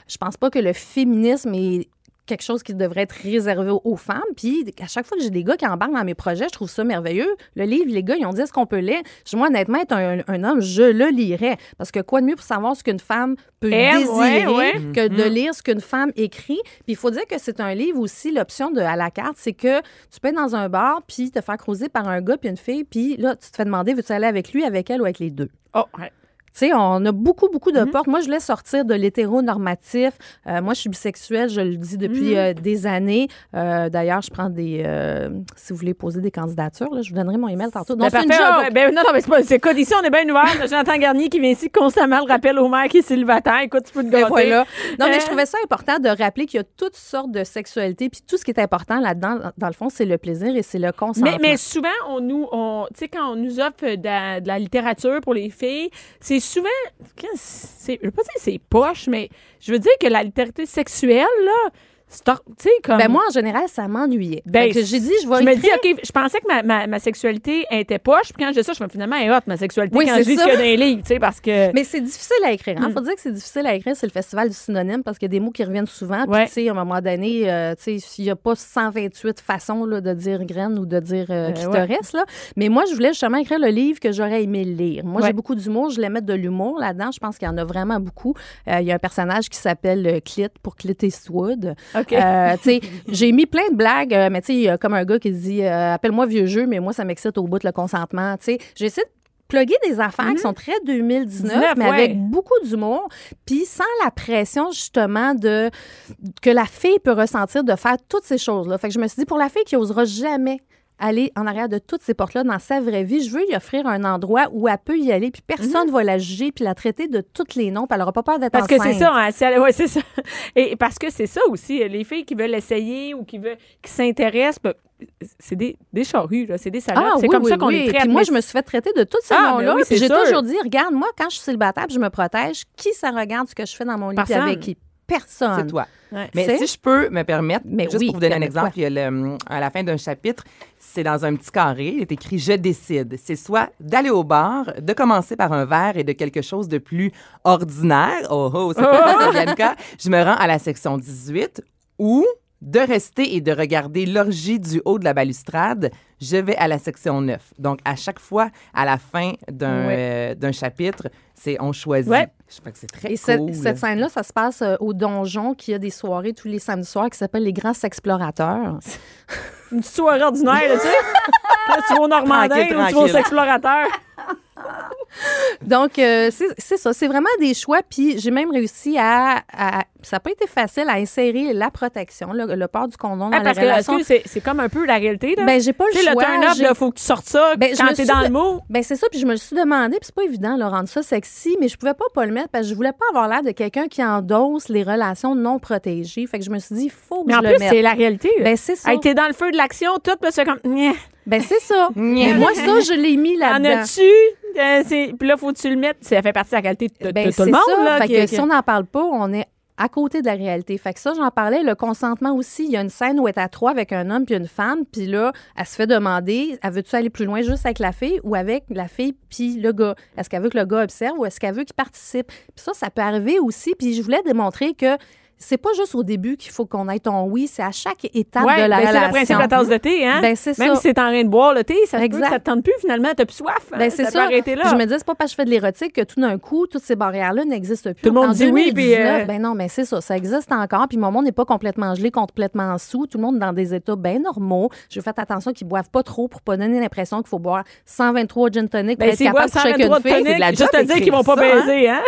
je pense pas que le féminisme est quelque chose qui devrait être réservé aux- femmes. Puis à chaque fois que j'ai des gars qui embarquent dans mes projets, je trouve ça merveilleux. Le livre, les gars, ils ont dit est-ce qu'on peut lire? Moi, honnêtement, être un, un homme, je le lirais. Parce que quoi de mieux pour savoir ce qu'une femme peut Aime, désirer ouais, ouais. que de lire ce qu'une femme écrit? Puis il faut dire que c'est un livre aussi, l'option de à la carte, c'est que tu peux être dans un bar puis te faire croiser par un gars puis une fille, puis là, tu te fais demander, veux-tu aller avec lui, avec elle ou avec les deux? Oh, ouais. Tu sais, on a beaucoup, beaucoup Mm-hmm. de portes. Moi, je voulais sortir de l'hétéronormatif. Euh, moi, je suis bisexuelle, je le dis depuis Mm-hmm. euh, des années. Euh, D'ailleurs, je prends des... euh, si vous voulez poser des candidatures, là, je vous donnerai mon email tantôt. Non, Ben, c'est une joke. Ben, ben, non, non, mais c'est pas. C'est quoi d'ici, on est bien ouvert. Jonathan Garnier qui vient ici constamment le rappel au maire qui est célibataire. Écoute, tu peux te Ben gâter. voilà. Non, mais Euh, je trouvais ça important de rappeler qu'il y a toutes sortes de sexualité, puis tout ce qui est important là-dedans, dans le fond, c'est le plaisir et c'est le consentement. Mais, mais souvent, on nous, on, tu sais, quand on nous offre de la, de la littérature pour les filles, c'est souvent, je veux pas dire c'est poche, mais je veux dire que la littérature sexuelle, là, comme. Ben moi, en général, ça m'ennuyait. Ben, que j'ai dit, je vais je me écrire- dis, OK, je pensais que ma, ma, ma sexualité était poche, puis quand dis ça, je me finalement, elle est hot, ma sexualité, Oui, quand je dis les livres, tu sais, parce que. Mais c'est difficile à écrire. Il Mm. faut dire que c'est difficile à écrire. C'est le festival du synonyme parce qu'il y a des mots qui reviennent souvent. Puis, Ouais. tu sais, à un moment donné, euh, tu sais, il n'y a pas 128 façons là, de dire graine ou de dire euh, clitoris. Là. Mais moi, je voulais justement écrire le livre que j'aurais aimé lire. Moi, Ouais. j'ai beaucoup d'humour. Je voulais mettre de l'humour là-dedans. Je pense qu'il y en a vraiment beaucoup. Euh, Il y a un personnage qui s'appelle euh, Clit pour Clit Eastwood. Euh, j'ai mis plein de blagues, euh, mais tu sais, il y a comme un gars qui dit euh, Appelle-moi vieux jeu, mais moi, ça m'excite au bout de le consentement. Tu sais, j'essaie de plugger des affaires qui sont très 2019, 19, mais ouais. avec beaucoup d'humour, puis sans la pression, justement, de que la fille peut ressentir de faire toutes ces choses-là. Fait que je me suis dit, pour la fille qui osera jamais aller en arrière de toutes ces portes-là dans sa vraie vie, je veux lui offrir un endroit où elle peut y aller, puis personne ne va la juger, puis la traiter de tous les noms, puis elle n'aura pas peur d'être Parce que c'est ça, hein, si elle- ouais, c'est ça. Et parce que c'est ça aussi, les filles qui veulent essayer ou qui veulent, qui s'intéressent, ben, c'est des, des charrues, c'est des salades. Ah, c'est oui, comme oui, ça qu'on oui. les traite. Puis moi, je me suis fait traiter de tous ces Ah, noms-là. ben j'ai toujours dit, regarde, moi, quand je suis célibataire, puis je me protège, qui ça regarde ce que je fais dans mon lit avec qui? Personne. C'est toi. Ouais. Mais C'est- si je peux me permettre, Mais juste oui, pour vous donner un exemple, il y a le- à la fin d'un chapitre, c'est dans un petit carré, il est écrit Je décide. C'est soit d'aller au bar, de commencer par un verre et de quelque chose de plus ordinaire. Oh, oh, c'est pas ça, Bianca. Je me rends à la section 18 ou de rester et de regarder l'orgie du haut de la balustrade, je vais à la section 9. Donc, à chaque fois, à la fin d'un euh, d'un chapitre, c'est on choisit. Ouais. Je crois que c'est très Et cette, cool. cette scène-là, ça se passe euh, au donjon qui a des soirées tous les samedis soirs qui s'appellent les Grands Explorateurs. Une petite soirée ordinaire, là, tu sais. Là, tu vas au Normandin Tranquille, ou tu vas aux explorateurs. Donc, euh, c'est ça. C'est vraiment des choix. Puis, j'ai même réussi à. à- ça n'a pas été facile à insérer la protection, le, le port du condom dans Ah, la parce que relation. que c'est comme un peu la réalité, là? Ben, j'ai pas le tu sais, le choix. turn-up, il faut que tu sortes ça Ben, quand t'es dans de- le mot. Ben c'est ça, puis je me le suis demandé, puis c'est pas évident de rendre ça sexy, mais je pouvais pas pas le mettre parce que je voulais pas avoir l'air de quelqu'un qui endosse les relations non protégées. Fait que je me suis dit, il faut que Mais je en le plus, mette. c'est la réalité. Ben c'est ça. Hey, t'es dans le feu de l'action, tout, puis c'est comme. Ben c'est ça. Mais moi ça, je l'ai mis En là-dedans. as-tu? Euh, c'est- Puis là, faut que tu le mettes. Ça fait partie de la qualité de, de- Ben, de tout le monde. ça. Là, fait qui- que qui- si on n'en parle pas, on est à côté de la réalité. Fait que ça, j'en parlais. Le consentement aussi, il y a une scène où elle est à trois avec un homme puis une femme, puis là, elle se fait demander, elle veut-tu aller plus loin juste avec la fille ou avec la fille puis le gars? Est-ce qu'elle veut que le gars observe ou est-ce qu'elle veut qu'il participe? Puis ça, ça peut arriver aussi. Puis je voulais démontrer que c'est pas juste au début qu'il faut qu'on ait ton oui, c'est à chaque étape Ouais, de la ben, c'est relation. le principe de la tasse de thé, hein? Ben, c'est Même ça. si t'es en train de boire le thé, ça ça te tente plus finalement, t'as plus soif. hein, Ben, c'est ça. ça. peut arrêter là. Je me dis, c'est pas parce que je fais de l'érotique que tout d'un coup, toutes ces barrières-là n'existent plus. Tout le monde En dit oui, puis, 2019, euh, Ben non, mais c'est ça, ça existe encore. Puis mon monde n'est pas complètement gelé, complètement sous. Tout le monde est dans des états bien normaux. Je fais attention qu'ils boivent pas trop pour pas donner l'impression qu'il faut boire 123 gin tonic pour Ben, être s'ils capable de 123 une de fille. c'est de la juste te dire qu'ils vont pas hein? baiser, hein?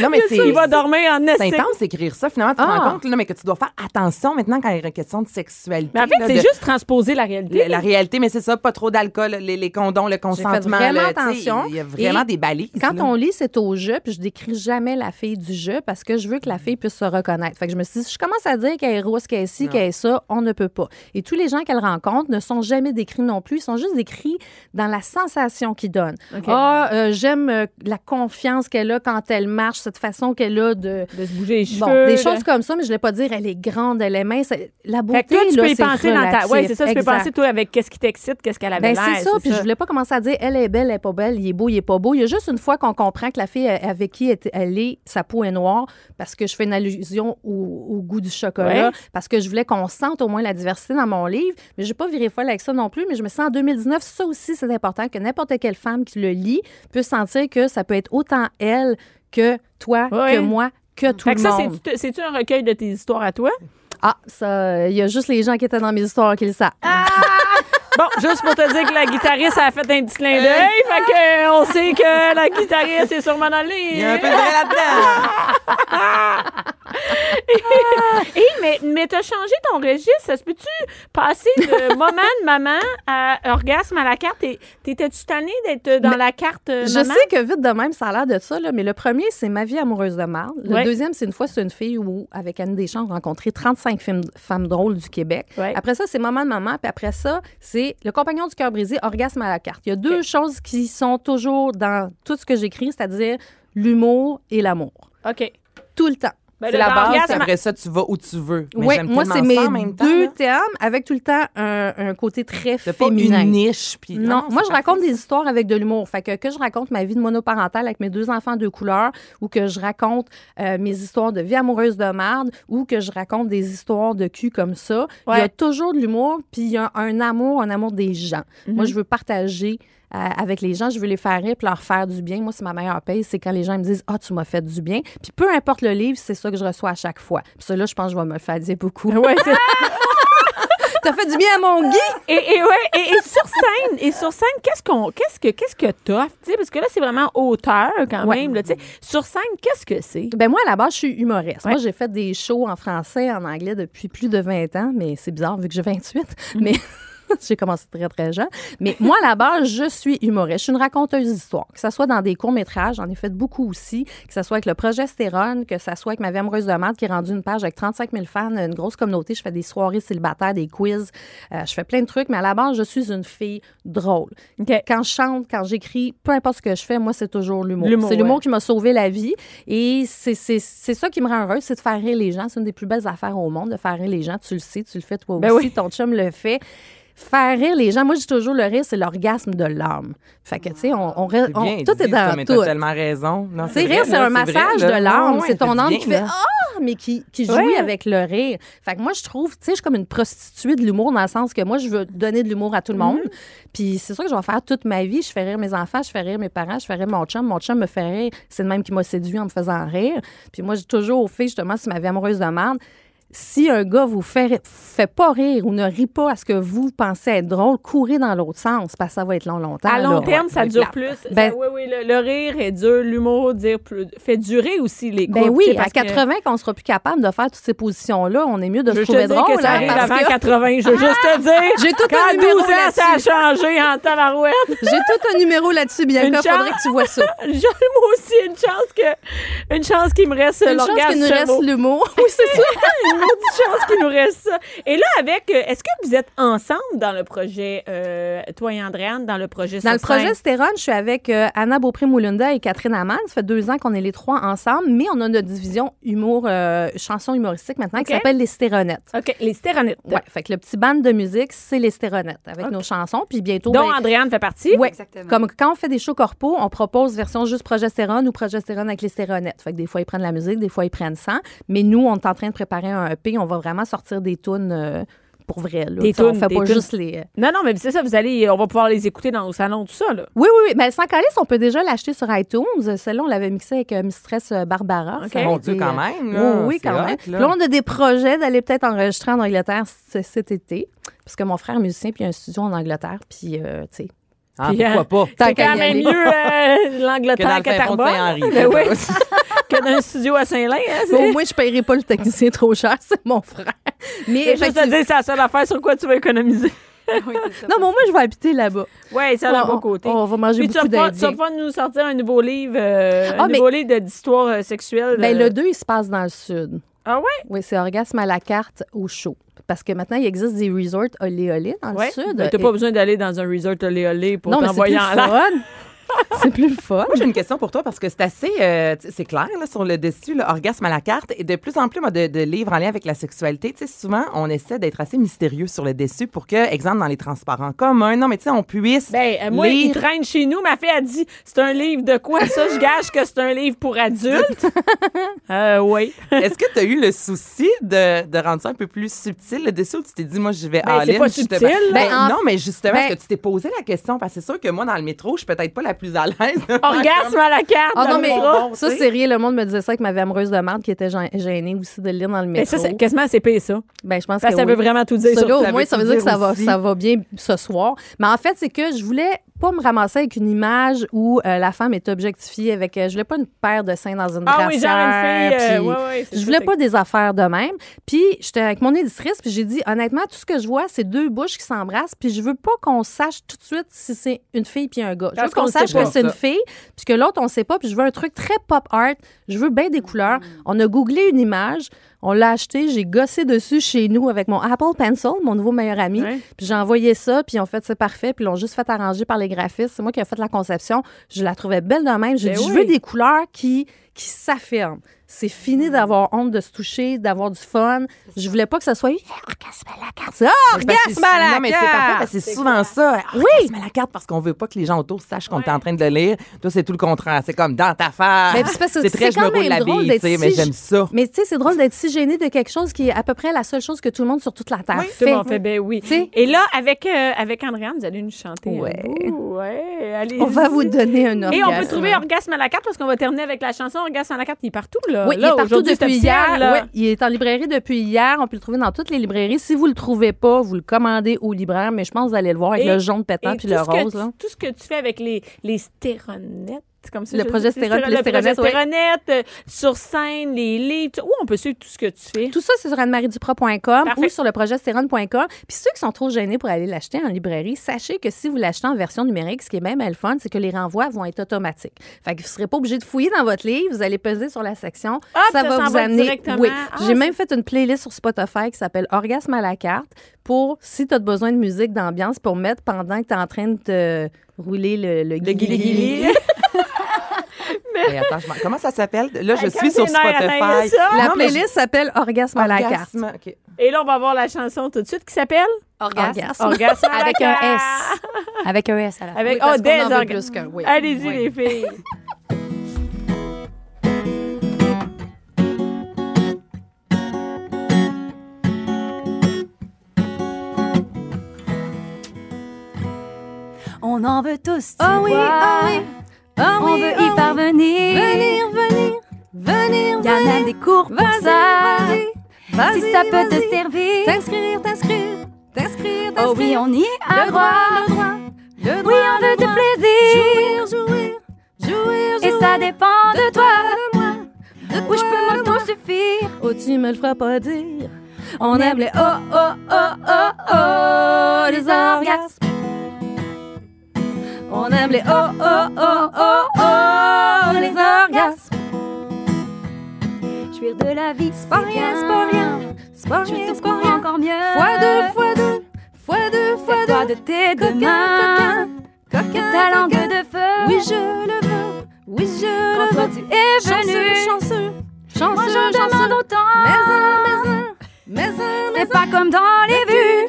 Non, mais c'est. Il va dormir en C'est intense d'écrire ça. Finalement, tu te Ah. rends compte là, mais que tu dois faire attention maintenant quand il y a une question de sexualité. Mais en fait, c'est de- juste transposer la réalité. La, la réalité, mais c'est ça, pas trop d'alcool, les, les condoms, le consentement. vraiment attention. Il y a vraiment Et des balises. Quand là. on lit, c'est au jeu, puis je décris jamais la fille du jeu parce que je veux que la fille puisse se reconnaître. Fait que je me suis dit, si je commence à dire qu'elle est rousse, qu'elle est ci, qu'elle est ça, on ne peut pas. Et tous les gens qu'elle rencontre ne sont jamais décrits non plus. Ils sont juste décrits dans la sensation qu'ils donnent. Ah, euh, j'aime euh, la confiance qu'elle a quand elle marche, cette façon qu'elle a de. De se bouger les cheveux. Bon, des de- comme ça, mais je ne vais pas dire elle est grande, elle est mince. La beauté, Fait que toi, tu là, peux y penser dans ta. Ouais, c'est ça, tu peux penser, toi, avec qu'est-ce qui t'excite, qu'est-ce qu'elle avait Ben, c'est ça. Puis je voulais pas commencer à dire elle est belle, elle est pas belle, il est beau, il est pas beau. Il y a juste une fois qu'on comprend que la fille avec qui elle- est, sa peau est noire, parce que je fais une allusion au, au goût du chocolat, Ouais. parce que je voulais qu'on sente au moins la diversité dans mon livre. Mais j'ai pas viré folle avec ça non plus. Mais je me sens en 2019, ça aussi, c'est important que n'importe quelle femme qui le lit puisse sentir que ça peut être autant elle que toi, que moi, que tout Fait le ça, monde. c'est-tu c'est-tu un recueil de tes histoires à toi? Ah, ça, il y a juste les gens qui étaient dans mes histoires qui le savent. Bon, juste pour te dire que la guitariste a fait un petit clin d'œil, fait que euh, on sait que la guitariste est sûrement dans le livre. Il y a un peu de là-dedans. Hé, mais, mais t'as changé ton registre. Ça se peut-tu passer de moment de maman à orgasme à la carte? T'étais-tu tannée d'être dans Mais la carte euh, Je maman? sais que vite de même, ça a l'air de ça, là, mais le premier, c'est Ma vie amoureuse de Marle. Le Ouais. deuxième, c'est une fois, c'est une fille où, avec Anne Deschamps, on a rencontré 35 films- femmes drôles du Québec. Ouais. Après ça, c'est Maman de maman. Puis après ça, c'est Le compagnon du cœur brisé, Orgasme à la carte. Il y a deux choses qui sont toujours dans tout ce que j'écris, c'est-à-dire l'humour et l'amour. OK. Tout le temps. Ben, C'est la base, après ça, tu vas où tu veux. Mais Oui, j'aime moi, c'est mes en même temps, deux là. termes avec tout le temps un, un côté très C'est pas féminin. une niche. Puis Non, moi, je raconte des histoires avec de l'humour. Fait que, que je raconte ma vie de monoparentale avec mes deux enfants de couleur ou que je raconte euh, mes histoires de vie amoureuse de merde ou que je raconte des histoires de cul comme ça. Il y a toujours de l'humour, puis il y a un amour, un amour des gens. Moi, je veux partager euh, avec les gens, je veux les faire rire puis leur faire du bien. Moi, c'est ma meilleure paye, c'est quand les gens me disent « Ah, tu m'as fait du bien ». Puis peu importe le livre, c'est ça que je reçois à chaque fois. Puis ça, là, je pense que je vais me le faire dire beaucoup. Ouais, c'est- T'as fait du bien à mon Guy! et, et, ouais, et, et sur scène, et sur scène, qu'est-ce qu'on, qu'est-ce que, qu'est-ce que parce que là, c'est vraiment auteur quand Ouais. même, là. Sur scène, qu'est-ce que c'est? Ben moi, à la base, je suis humoriste. Ouais. Moi, j'ai fait des shows en français, en anglais depuis plus de 20 ans, mais c'est bizarre vu que j'ai 28. Mais j'ai commencé très, très jeune. Mais moi, à la base, je suis humoriste. Je suis une raconteuse d'histoire. Que ce soit dans des courts-métrages, j'en ai fait beaucoup aussi. Que ce soit avec le progestérone, que ce soit avec ma vie amoureuse de merde qui est rendue une page avec 35 000 fans, une grosse communauté. Je fais des soirées célibataires, des quiz. Euh, je fais plein de trucs. Mais à la base, je suis une fille drôle. Quand je chante, quand j'écris, peu importe ce que je fais, moi, c'est toujours l'humour. C'est l'humour ouais. qui m'a sauvé la vie. Et c'est ça qui me rend heureuse, c'est de faire rire les gens. C'est une des plus belles affaires au monde, de faire rire les gens. Tu le sais, tu le fais toi Ben aussi, oui. ton chum le fait. Faire rire les gens. Moi, je dis toujours, le rire, c'est l'orgasme de l'âme. Fait que, tu sais, on, tout est ça, dans mais tout. t'as tellement raison. Tu rire, c'est un massage de l'âme. Ouais, c'est ton ça âme qui fait. Ah, mais qui, qui jouit Ouais. avec le rire. Fait que moi, je trouve, tu sais, je suis comme une prostituée de l'humour dans le sens que moi, je veux donner de l'humour à tout le monde. Puis c'est ça que je vais faire toute ma vie. Je fais rire mes enfants, je fais rire mes parents, je fais rire mon chum. Mon chum me fait rire. C'est le même qui m'a séduit en me faisant rire. Puis moi, j'ai toujours au fait, justement, sur ma vie amoureuse de merde. Si un gars vous fait, fait pas rire ou ne rit pas à ce que vous pensez être drôle, courez dans l'autre sens parce que ça va être long, longtemps. À long là. terme, ça dure plus. Ben- Ça- oui, oui, le, le rire est dur, l'humour dire plus- fait durer aussi les couples. Ben tu oui, à parce que- 80, qu'on sera plus capable de faire toutes ces positions-là, on est mieux de Je se trouver drôle. que ça hein, arrive avant que 80. Je veux juste te dire. J'ai tout Quand un à 12 numéro ans, ça a là-dessus. changé en tabarouette. J'ai tout un numéro là-dessus, bien Une que chance. faudrait que tu vois ça. J'ai moi aussi une chance que une chance qu'il me reste Une chance qu'il nous reste l'humour. Oui, c'est ça. Maudite chance qu'il nous reste ça. Et là, avec, euh, est-ce que vous êtes ensemble dans le projet, euh, toi et Andréane, dans le projet Dans le projet Stéron, je suis avec euh, Anna Beaupré-Moulunda et Catherine Amman. Ça fait deux ans qu'on est les trois ensemble, mais on a notre division humour, euh, chanson humoristique maintenant qui s'appelle Les Stéronettes. OK, les stéronites. Ouais, fait que le petit band de musique, c'est Les Stéronettes avec nos chansons. Puis bientôt, Dont ben, Andréane fait partie. Ouais, Exactement. comme quand on fait des shows corpo, on propose version juste progestérone ou progestérone avec les stéronettes. Fait que des fois, ils prennent la musique, des fois, ils prennent sans. Mais nous, on est en train de préparer un EP. On va vraiment sortir des tunes euh, pour vrai. Là. Des Tu sais, on tunes, fait des pas tunes. juste les... euh, Non, non, mais c'est ça, vous allez, on va pouvoir les écouter dans nos salons, tout ça, là. Oui, oui, oui. Ben, sans calice, on peut déjà l'acheter sur iTunes. Celle-là, on l'avait mixée avec euh, Mistress Barbara. OK. Ça a Mon été, Dieu, quand même. là. Oui, oui, quand hot, même. là. Puis là, on a des projets d'aller peut-être enregistrer en Angleterre cet été. Parce que mon frère est musicien, puis il a un studio en Angleterre. Puis, euh, tu sais, Ah, pourquoi pas? C'est quand même mieux euh, Que l'Angleterre fond de Terrebonne. Que dans un studio à Saint-Lin. Hein, au moins, je ne paierai pas le technicien trop cher. C'est mon frère. Mais Et juste te effectivement- dire, c'est la seule affaire sur quoi tu vas économiser. Non, mais au moins, je vais habiter là-bas. Oui, c'est à on, bon côté. on va manger Puis tu beaucoup pouvoir, tu vas d'Indiens. pouvoir nous sortir un nouveau livre, euh, Ah, un mais- nouveau livre d'histoire euh, sexuelle. Ben, euh. le 2, il se passe dans le sud. Ah ouais? Oui, c'est orgasme à la carte au chaud. Parce que maintenant, il existe des resorts olé olé dans Ouais. le sud. Ben, T'as Et- pas besoin d'aller dans un resort olé olé pour non, mais c'est plus t'envoyer en l'air. c'est plus le fun. Moi, j'ai une question pour toi parce que c'est assez, euh, c'est clair là, sur le dessus, là, orgasme à la carte. Et de plus en plus, moi, de, de livres en lien avec la sexualité, tu sais, souvent, on essaie d'être assez mystérieux sur le dessus pour que, exemple, dans les transports en commun, non, mais tu sais, on puisse. Ben, euh, moi, il traîne chez nous. Ma fille a dit c'est un livre de quoi ça? Je gage que c'est un livre pour adultes. euh, oui. Est-ce que tu as eu le souci de, de rendre ça un peu plus subtil le dessus ou tu t'es dit, moi, je vais Ben, c'est all-in, pas subtil, là. Ben, Ben, en- non, mais justement, ben- est-ce que tu t'es posé la question? Parce que c'est sûr que moi, dans le métro, je suis peut-être pas la plus à l'aise. Orgasme à la carte. Ah non, mais métro. ça, c'est rien. Le monde me disait ça avec ma vie amoureuse de merde qui était gê- gênée aussi de lire dans le Mais métro. ça, c'est quasiment c'est pire, ça. ben, je pense Parce que que ça oui. veut vraiment tout dire. Ça, là, au moins, ça veut dire que dire ça va, ça va bien ce soir. Mais en fait, c'est que je voulais pas me ramasser avec une image où euh, la femme est objectifiée avec. euh, je voulais pas une paire de seins dans une Ah oui, genre une fille. euh, ouais, ouais, Je voulais pas des affaires de même. Puis j'étais avec mon éditrice, puis j'ai dit honnêtement, tout ce que je vois, c'est deux bouches qui s'embrassent, puis je veux pas qu'on sache tout de suite si c'est une fille puis un gars. Je veux qu'on sache que c'est une fille, puis que l'autre on sait pas, puis je veux un truc très pop art. Je veux bien des couleurs. On a googlé une image, on l'a acheté, j'ai gossé dessus chez nous avec mon Apple Pencil, mon nouveau meilleur ami. Ouais. Puis j'ai envoyé ça, puis ont fait c'est parfait, puis ils l'ont juste fait arranger par les graphistes. C'est moi qui ai fait la conception. Je la trouvais belle de même. J'ai Ben dit, je veux des couleurs qui, qui s'affirment. C'est fini d'avoir honte de se toucher, d'avoir du fun. Je voulais pas que ce soit orgasme à la carte. Orgasme à la Non, mais c'est parfait carte. parce que c'est souvent ça. Oui. Orgasme à la carte parce qu'on veut pas que les gens autour sachent qu'on est en train de le lire. Toi, c'est tout le contraire. C'est comme dans ta face. Mais c'est parce que c'est très, je me roule la bille, mais j'aime ça. Mais tu sais, c'est drôle d'être si gêné de quelque chose qui est à peu près la seule chose que tout le monde sur toute la Terre Tout fait. monde fait, ben oui. Et là, avec, euh, avec Andréane, vous allez nous chanter. Ouais. Ouais, allez. On va vous donner un orgasme. Et on peut trouver Orgasme à la carte parce qu'on va terminer avec la chanson La carte. Il est partout, là. Oui, il Là, est partout aujourd'hui, c'est depuis hier. là. Il est en librairie depuis hier. On peut le trouver dans toutes les librairies. Si vous le trouvez pas, vous le commandez au libraire. Mais je pense que vous allez le voir avec Et- le jaune pétant Et puis le rose. tu- Là. tout ce que tu fais avec les, les stéronettes, c'est comme ça. Le je projet dis, Stérone stéro- puis les le ouais. euh, sur scène, les livres. Où on peut suivre tout ce que tu fais? Tout ça, c'est sur annemarieduprat.com ou sur le projet Puis ceux qui sont trop gênés pour aller l'acheter en librairie, sachez que si vous l'achetez en version numérique, ce qui est même le fun, c'est que les renvois vont être automatiques. Fait que vous ne serez pas obligé de fouiller dans votre livre. Vous allez peser sur la section. Ça ça va vous amener. directement. Oui. Ah, J'ai même fait une playlist sur Spotify qui s'appelle Orgasme à la carte pour si tu as besoin de musique d'ambiance pour mettre pendant que tu es en train de te rouler le, le Le guili-guili. Hey, attends, je m'en- comment ça s'appelle? Là, je suis sur Spotify. La Non, mais playlist s'appelle Orgasme à la carte. Orgasme, OK. Et là, on va voir la chanson tout de suite qui s'appelle? Orgasme. Orgasme. Orgasme à la Avec un carte. S. Avec un S à la fin. Avec Oui, parce oh, qu'on des en veut orgasmes. plus qu'un, oui. Allez-y, Oui. les filles. On en veut tous. tu Oh oui, oh oui. Oh On oui, veut oh y parvenir. Venir, venir, venir, Il y a même des cours pour ça. Si ça peut te servir. T'inscrire, t'inscrire, t'inscrire, Oh oui, t'inscrire. on y a Le droit. droit, le droit, le Oui, droit, on veut du droit. plaisir. Jouir, jouir, jouir, Et ça jouir. dépend de toi. de moi, de Où je peux m'auto-suffire. Oh, tu me le feras pas dire. On aime les oh, oh, oh, oh, oh, les orgasmes. On aime les oh, oh, oh, oh, oh, les orgasmes. Jouir de la vie, C'est pas rien, c'est pas rien. C'est pas Je rien, c'est pas rien. encore mieux. Fois deux, fois deux, fois deux, fois deux. de tes deux mains. coquin, coquin, Ta langue de feu. Oui, je le veux. Oui, je le veux. tu es Chanceux, venu. chanceux, chanceux, Moi j'en demande autant. Mais mais mais C'est pas comme dans les vues.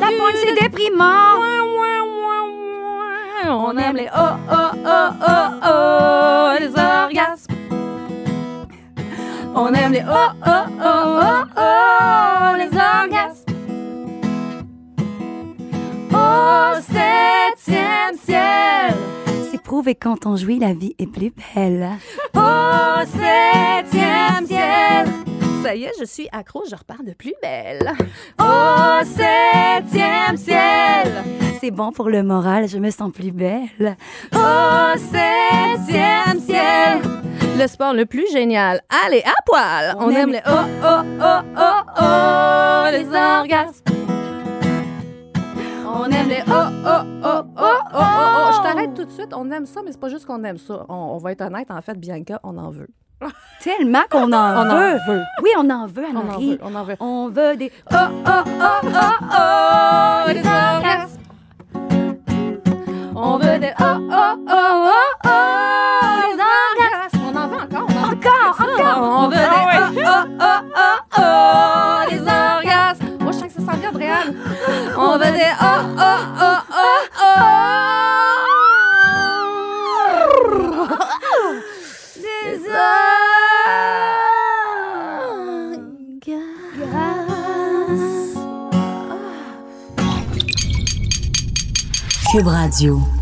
La pointe c'est déprimant. On aime les oh, oh, oh, oh, oh, les orgasmes. On aime les oh, oh, oh, oh, oh, les orgasmes. Au septième ciel, C'est prouvé quand on jouit, la vie est plus belle. au septième ciel. Ça y est, je suis accro, je repars de plus belle. Au septième ciel, C'est bon pour le moral, je me sens plus belle. au septième ciel. Le sport le plus génial, allez à poil. On, aime les oh, oh, oh, oh, oh, les orgasmes. On aime les oh, oh, oh, oh, oh, oh, oh. Je t'arrête tout de suite, on aime ça, mais c'est pas juste qu'on aime ça. On, on va être honnête, en fait, Bianca, on en veut. Tellement qu'on en On veut. en veut. Oui, on en veut, On en Anne-Marie. veut, on en veut. On veut des... Oh, oh, oh, oh, oh, les orgasmes. On veut des oh, oh, oh, oh, oh, les orgasmes. On en veut encore, on en veut Encore, ça. encore. On veut des oh, oh, oh, oh, oh, les orgasmes. Moi, je sens que ça sent bien, Adrienne. On veut des oh, oh, oh, oh, oh. Cube Radio.